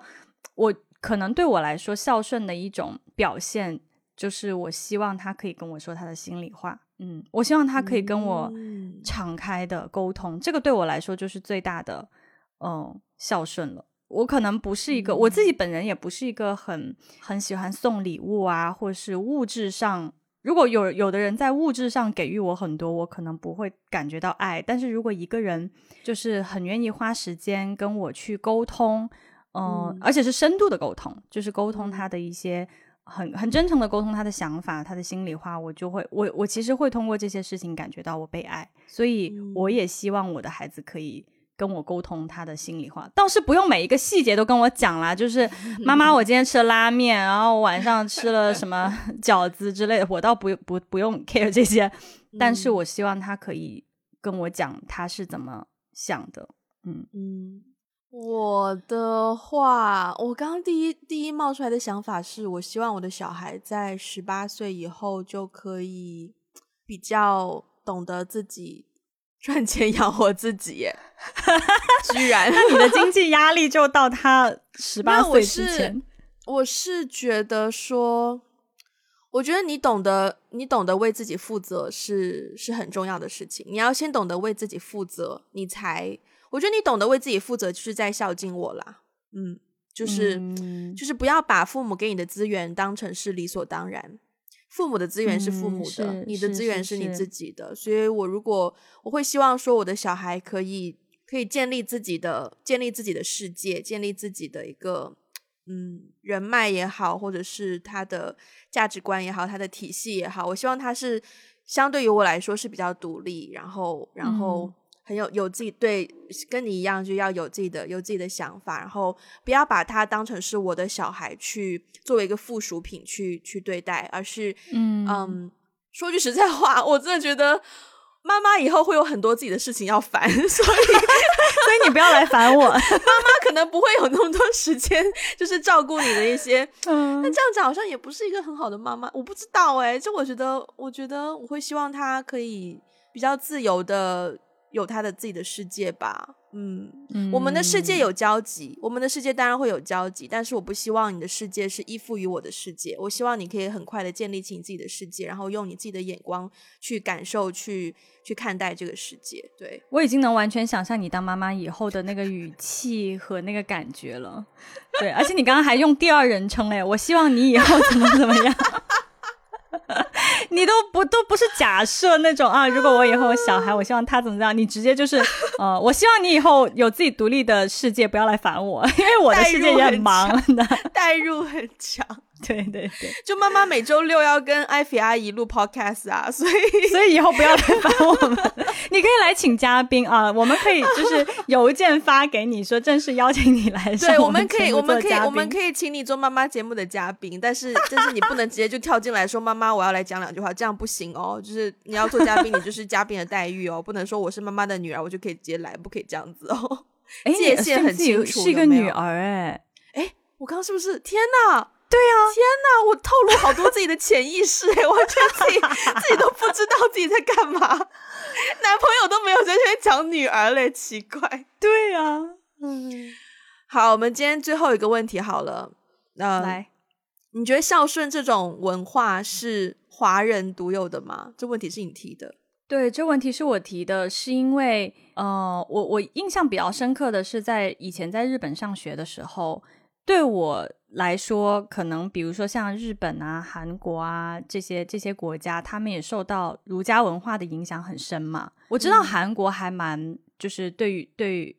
B: 我可能对我来说，孝顺的一种表现，就是我希望他可以跟我说他的心里话。嗯，我希望他可以跟我敞开的沟通，这个对我来说就是最大的嗯孝顺了。我可能不是一个，我自己本人也不是一个很很喜欢送礼物啊，或是物质上，如果有有的人在物质上给予我很多，我可能不会感觉到爱。但是如果一个人就是很愿意花时间跟我去沟通，嗯，而且是深度的沟通，就是沟通他的一些很很真诚的沟通他的想法，他的心里话，我就会我我其实会通过这些事情感觉到我被爱，所以我也希望我的孩子可以跟我沟通他的心里话，倒是不用每一个细节都跟我讲啦，就是妈妈，我今天吃了拉面，然后晚上吃了什么 饺子之类的，我倒不不不用 care 这些，但是我希望他可以跟我讲他是怎么想的，嗯
A: 嗯。我的话，我刚刚第一第一冒出来的想法是，我希望我的小孩在十八岁以后就可以比较懂得自己赚钱养活自己。居然，
B: 那你的经济压力就到他十八岁之前。
A: 我是觉得说，我觉得你懂得你懂得为自己负责是是很重要的事情。你要先懂得为自己负责，你才。我觉得你懂得为自己负责，就是在孝敬我啦。嗯，就是就是不要把父母给你的资源当成是理所当然。父母的资源是父母的，你的资源是你自己的。所以，我如果我会希望说，我的小孩可以可以建立自己的建立自己的世界，建立自己的一个嗯人脉也好，或者是他的价值观也好，他的体系也好。我希望他是相对于我来说是比较独立，然后然后。很有有自己对，跟你一样就要有自己的有自己的想法，然后不要把他当成是我的小孩去作为一个附属品去去对待，而是嗯嗯，说句实在话，我真的觉得妈妈以后会有很多自己的事情要烦，所以 所
B: 以你不要来烦我，妈
A: 妈可能不会有那么多时间，就是照顾你的一些，嗯，那这样子好像也不是一个很好的妈妈，我不知道哎，就我觉得，我觉得我会希望他可以比较自由的。有他的自己的世界吧，嗯，我们的世界有交集，我们的世界当然会有交集，但是我不希望你的世界是依附于我的世界，我希望你可以很快的建立起你自己的世界，然后用你自己的眼光去感受、去去看待这个世界。对
B: 我已经能完全想象你当妈妈以后的那个语气和那个感觉了，对，而且你刚刚还用第二人称，哎，我希望你以后怎么怎么样。你都不都不是假设那种啊，如果我以后有小孩，我希望他怎么样？你直接就是，呃，我希望你以后有自己独立的世界，不要来烦我，因为我的世界也很忙的，
A: 代入很强。
B: 对对对，
A: 就妈妈每周六要跟艾菲阿姨录 podcast 啊，所以
B: 所以以后不要来烦我们，你可以来请嘉宾啊，我们可以就是邮件发给你说正式邀请你来。
A: 对，
B: 我
A: 们可以，我们可以，我们可以请你做妈妈节目的嘉宾，但是但是你不能直接就跳进来说妈妈我要来讲两句话，这样不行哦。就是你要做嘉宾，你就是嘉宾的待遇哦，不能说我是妈妈的女儿，我就可以直接来，不可以这样子哦。界限很清楚，
B: 是一个女儿哎
A: 哎，我刚刚是不是？天哪！
B: 对呀，
A: 天哪！我透露好多自己的潜意识哎，我觉得自己 自己都不知道自己在干嘛，男朋友都没有在这边讲女儿嘞，奇怪。
B: 对啊，
A: 嗯，好，我们今天最后一个问题好了，
B: 那来，
A: 你觉得孝顺这种文化是华人独有的吗？这问题是你提的。
B: 对，这问题是我提的，是因为呃，我我印象比较深刻的是在以前在日本上学的时候，对我。来说，可能比如说像日本啊、韩国啊这些这些国家，他们也受到儒家文化的影响很深嘛。我知道韩国还蛮就是对于对于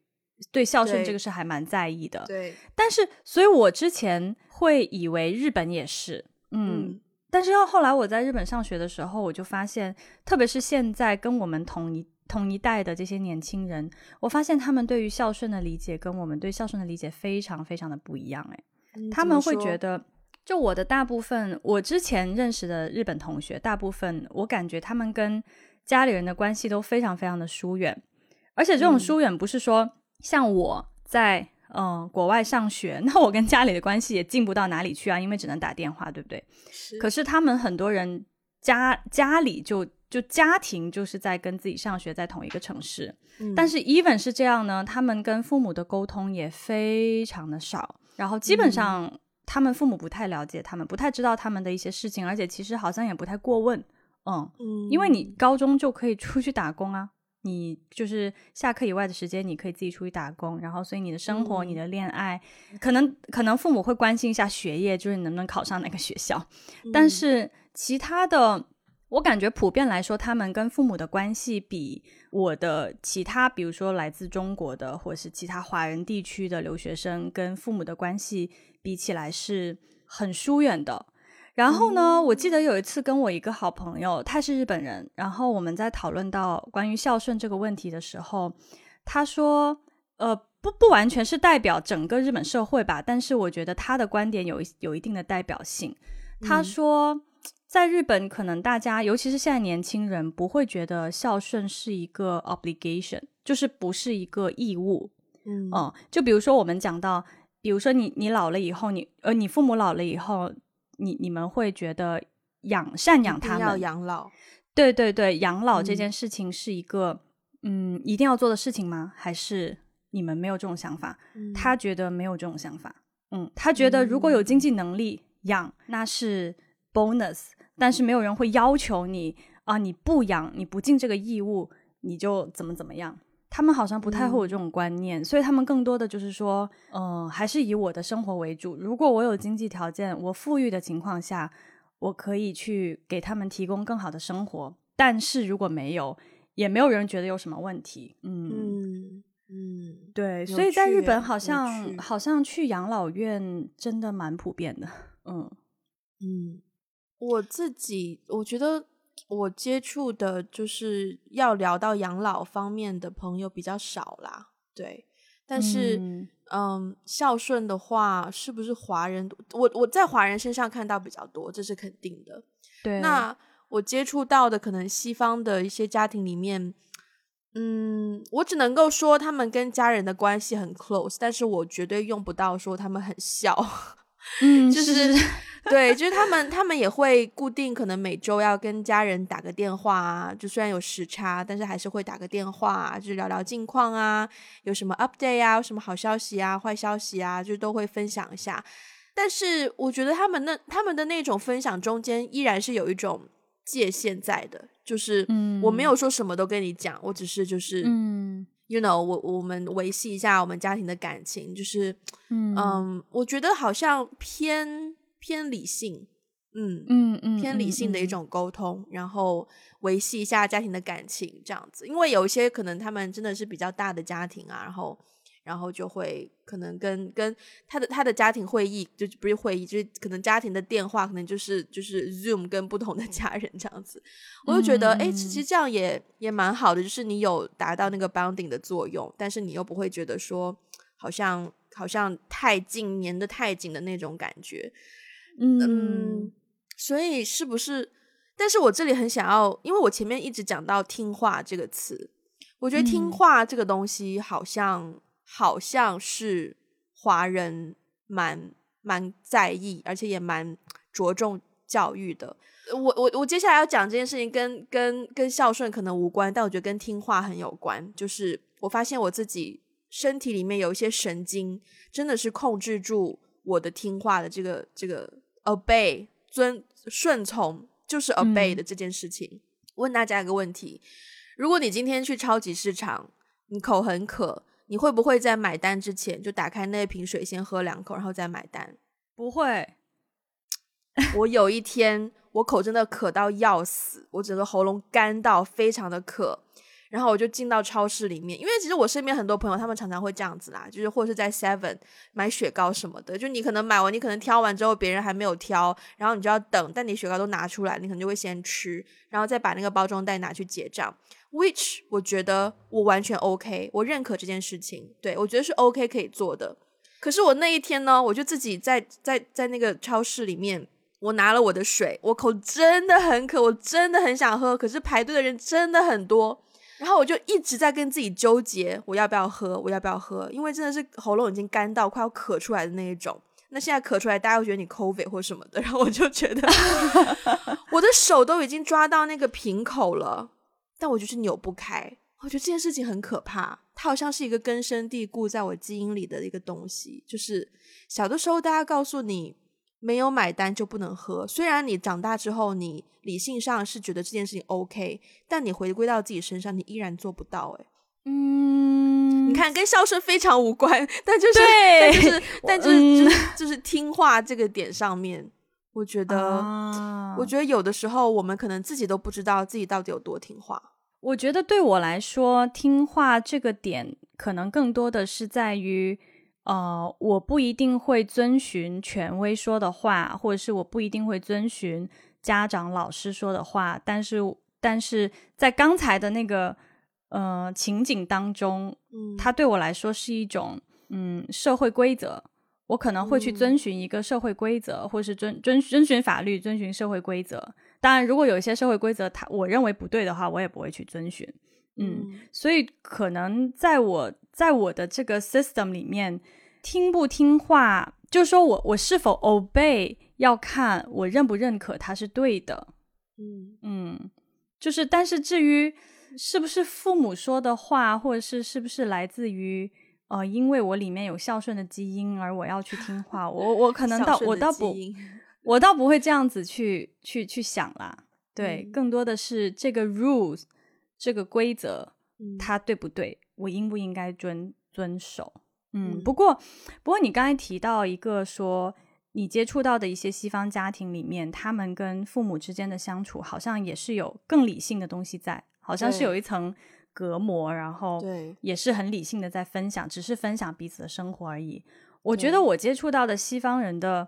B: 对孝顺这个事还蛮在意的。
A: 对，
B: 但是所以我之前会以为日本也是，嗯，但是到后来我在日本上学的时候，我就发现，特别是现在跟我们同一同一代的这些年轻人，我发现他们对于孝顺的理解跟我们对孝顺的理解非常非常的不一样，哎。他们会觉得，就我的大部分，我之前认识的日本同学，大部分我感觉他们跟家里人的关系都非常非常的疏远，而且这种疏远不是说像我在嗯国外上学，那我跟家里的关系也近不到哪里去啊，因为只能打电话，对不对？
A: 是。
B: 可是他们很多人家家里就就家庭就是在跟自己上学在同一个城市，但是 even 是这样呢，他们跟父母的沟通也非常的少。然后基本上，他们父母不太了解他们，不太知道他们的一些事情，而且其实好像也不太过问，嗯，因为你。高中就可以出去打工啊，你就是下课以外的时间，你可以自己出去打工，然后所以你的生活、你的恋爱，可能可能父母会关心一下学业，就是你能不能考上哪个学校，但是其他的。我感觉普遍来说，他们跟父母的关系比我的其他，比如说来自中国的或者是其他华人地区的留学生跟父母的关系比起来是很疏远的。然后呢，我记得有一次跟我一个好朋友，他是日本人，然后我们在讨论到关于孝顺这个问题的时候，他说，呃，不不完全是代表整个日本社会吧，但是我觉得他的观点有有一定的代表性。他说，在日本，可能大家，尤其是现在年轻人，不会觉得孝顺是一个 obligation，就是不是一个义务。
A: 嗯
B: 嗯，就比如说我们讲到，比如说你你老了以后，你呃你父母老了以后。你你们会觉得养赡养他们
A: 要养老？
B: 对对对，养老这件事情是一个嗯一定要做的事情吗？还是你们没有这种想法？他觉得没有这种想法。嗯，他觉得如果有经济能力养，那是 bonus，但是没有人会要求你啊，你不养，你不尽这个义务，你就怎么怎么样。他们好像不太会有这种观念，所以他们更多的就是说，嗯，还是以我的生活为主。如果我有经济条件，我富裕的情况下，我可以去给他们提供更好的生活。但是如果没有，也没有人觉得有什么问题。
A: 嗯嗯嗯，
B: 对。所以在日本，好像好像去养老院真的蛮普遍的。嗯
A: 嗯，我自己我觉得。我接触的就是要聊到养老方面的朋友比较少啦，对。但是，嗯，孝顺的话，是不是华人？我我在华人身上看到比较多，这是肯定的。
B: 对。
A: 那我接触到的可能西方的一些家庭里面，嗯，我只能够说他们跟家人的关系很 close，但是我绝对用不到说他们很孝。
B: 嗯，
A: 就是。对，就是他们，他们也会固定，可能每周要跟家人打个电话啊。就虽然有时差，但是还是会打个电话，啊就是聊聊近况啊，有什么 update 啊，有什么好消息啊、坏消息啊，就都会分享一下。但是我觉得他们那他们的那种分享中间，依然是有一种界限在的，就是我没有说什么都跟你讲，我只是就是
B: 嗯
A: ，you know，我我们维系一下我们家庭的感情，就是嗯，我觉得好像偏。偏理性，
B: 嗯嗯嗯，
A: 偏理性的一种沟通，然后维系一下家庭的感情，这样子。因为有一些可能他们真的是比较大的家庭啊，然后然后就会可能跟跟他的他的家庭会议，就不是会议，就是可能家庭的电话，可能就是就是 Zoom 跟不同的 家人这样子。我就觉得，哎，其实这样也也蛮好的，就是你有达到那个 bounding 的作用，但是你又不会觉得说好像好像太近粘的太紧的那种感觉。嗯，所以是不是？但是我这里很想要，因为我前面一直讲到“听话”这个词，我觉得“听话”这个东西好像好像是华人蛮蛮在意，而且也蛮着重教育的。我我我接下来要讲这件事情，跟跟跟孝顺可能无关，但我觉得跟听话很有关。就是我发现我自己身体里面有一些神经，真的是控制住我的听话的这个这个。obey 遵顺从就是 obey 的这件事情。问大家一个问题：如果你今天去超级市场，你口很渴，你会不会在买单之前就打开那瓶水先喝两口，然后再买单？
B: 不会。
A: 我有一天 我口真的渴到要死，我整个喉咙干到非常的渴。然后我就进到超市里面，因为其实我身边很多朋友，他们常常会这样子啦，就是或者是在 Seven 买雪糕什么的，就你可能买完，你可能挑完之后，别人还没有挑，然后你就要等，但你雪糕都拿出来，你可能就会先吃，然后再把那个包装袋拿去结账。Which 我觉得我完全 OK，我认可这件事情，对我觉得是 OK 可以做的。可是我那一天呢，我就自己在在在那个超市里面，我拿了我的水，我口真的很渴，我真的很想喝，可是排队的人真的很多。然后我就一直在跟自己纠结，我要不要喝？我要不要喝？因为真的是喉咙已经干到快要咳出来的那一种。那现在咳出来，大家会觉得你 COVID 或什么的。然后我就觉得，我的手都已经抓到那个瓶口了，但我就是扭不开。我觉得这件事情很可怕，它好像是一个根深蒂固在我基因里的一个东西。就是小的时候，大家告诉你。没有买单就不能喝。虽然你长大之后，你理性上是觉得这件事情 OK，但你回归到自己身上，你依然做不到。哎，
B: 嗯，
A: 你看，跟孝顺非常无关，但就是，但就是，但就是就是就是听话这个点上面，我觉得，我觉得有的时候我们可能自己都不知道自己到底有多听话。
B: 我觉得对我来说，听话这个点可能更多的是在于。呃，我不一定会遵循权威说的话，或者是我不一定会遵循家长、老师说的话，但是，但是在刚才的那个呃情景当中，
A: 嗯，
B: 它对我来说是一种嗯社会规则，我可能会去遵循一个社会规则，或是遵遵遵循法律，遵循社会规则。当然，如果有一些社会规则，他我认为不对的话，我也不会去遵循。嗯，所以可能在我在我的这个 system 里面，听不听话，就是说我我是否 obey，要看我认不认可它是对的。
A: 嗯
B: 嗯，就是但是至于是不是父母说的话，或者是是不是来自于呃，因为我里面有孝顺的基因而我要去听话，我我可能倒我倒不我倒不会这样子去去去想啦。对，更多的是这个 rules。这个规则，它对不对？我应不应该遵遵守？嗯，不过，不过你刚才提到一个说，你接触到的一些西方家庭里面，他们跟父母之间的相处，好像也是有更理性的东西在，好像是有一层隔膜，然后
A: 对，
B: 也是很理性的在分享，只是分享彼此的生活而已。我觉得我接触到的西方人的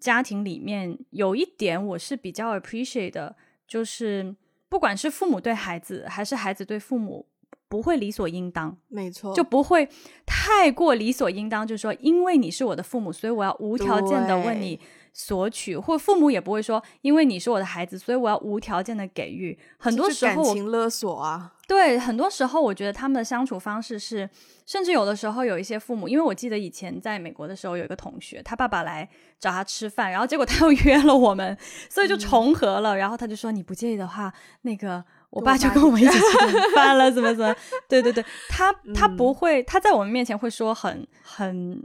B: 家庭里面，有一点我是比较 appreciate 的，就是。不管是父母对孩子，还是孩子对父母，不会理所应当，
A: 没错，
B: 就不会太过理所应当。就是说，因为你是我的父母，所以我要无条件的问你索取，或父母也不会说，因为你是我的孩子，所以我要无条件的给予。很多时候，
A: 感情勒索啊。
B: 对，很多时候我觉得他们的相处方式是，甚至有的时候有一些父母，因为我记得以前在美国的时候，有一个同学，他爸爸来找他吃饭，然后结果他 又约了我们，所以就重合了。然后他就说：“你不介意的话，那个我爸就跟我们一起吃饭了，怎么怎么？”对对对，他他 不会，他在我们面前会说很很。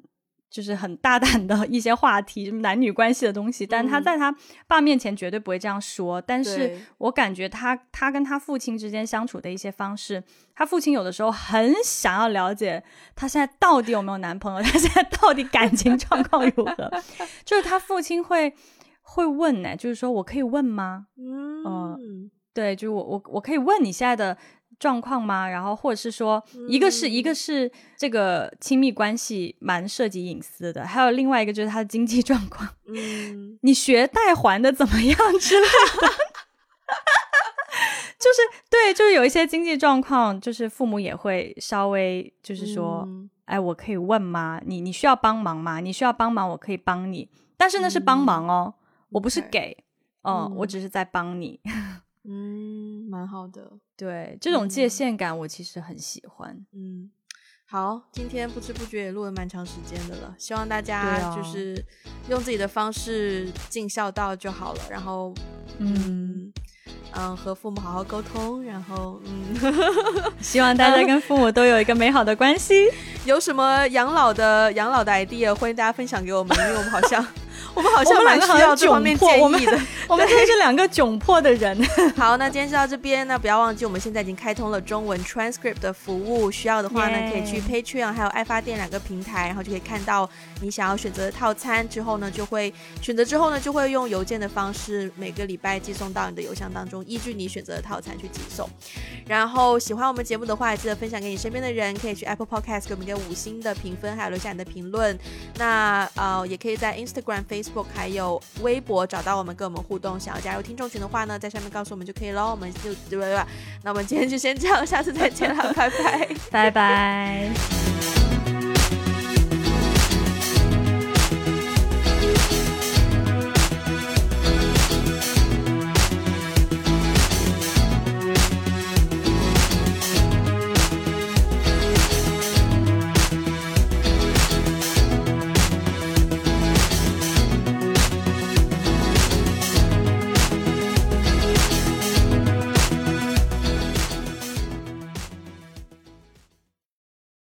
B: 就是很大胆的 一些话题，什么男女关系的东西，但他在他爸面前绝对不会这样说。但是我感觉他他跟他父亲之间相处的一些方式，他父亲有的时候很想要了解他现在到底有没有男朋友，他现在到底感情状况如何。就是他父亲会会问呢，就是说我可以问吗？嗯，对，就我我我可以问你现在的。状况吗？然后或者是说，一个是一个是这个亲密关系蛮涉及隐私的，还有另外一个就是他的经济状况，
A: 嗯，
B: 你学贷还的怎么样之类的，就是对，就是有一些经济状况，就是父母也会稍微就是说，哎，我可以问吗？你你需要帮忙吗？你需要帮忙，我可以帮你，但是那是帮忙哦，我不是给，嗯，我只是在帮你。
A: 嗯，蛮好的。
B: 对，这种界限感我其实很喜欢。
A: 嗯，好，今天不知不觉也录了蛮长时间的了，希望大家就是用自己的方式尽孝道就好了。然后，嗯嗯，和父母好好沟通。然后，嗯，
B: 希望大家跟父母都有一个美好的关系。
A: 有什么养老的养老的 idea，欢迎大家分享给我们，因为我们好像。我们好像蛮需要这方面建议的。
B: 我们 真的是两个窘迫的人。
A: 好，那今天就到这边。那不要忘记，我们现在已经开通了中文 transcript 的服务。需要的话呢，可以去 Patreon 还有爱发电两个平台，然后就可以看到你想要选择的套餐。之后呢，就会选择之后呢，就会用邮件的方式每个礼拜寄送到你的邮箱当中，依据你选择的套餐去寄送。然后喜欢我们节目的话，记得分享给你身边的人。可以去 Apple Podcast 给我们一个五星的评分，还有留下你的评论。那呃，也可以在 Instagram、Face。还有微博找到我们，跟我们互动。想要加入听众群的话呢，在上面告诉我们就可以喽。我们就对吧？那我们今天就先这样，下次再见了，拜拜，
B: 拜拜。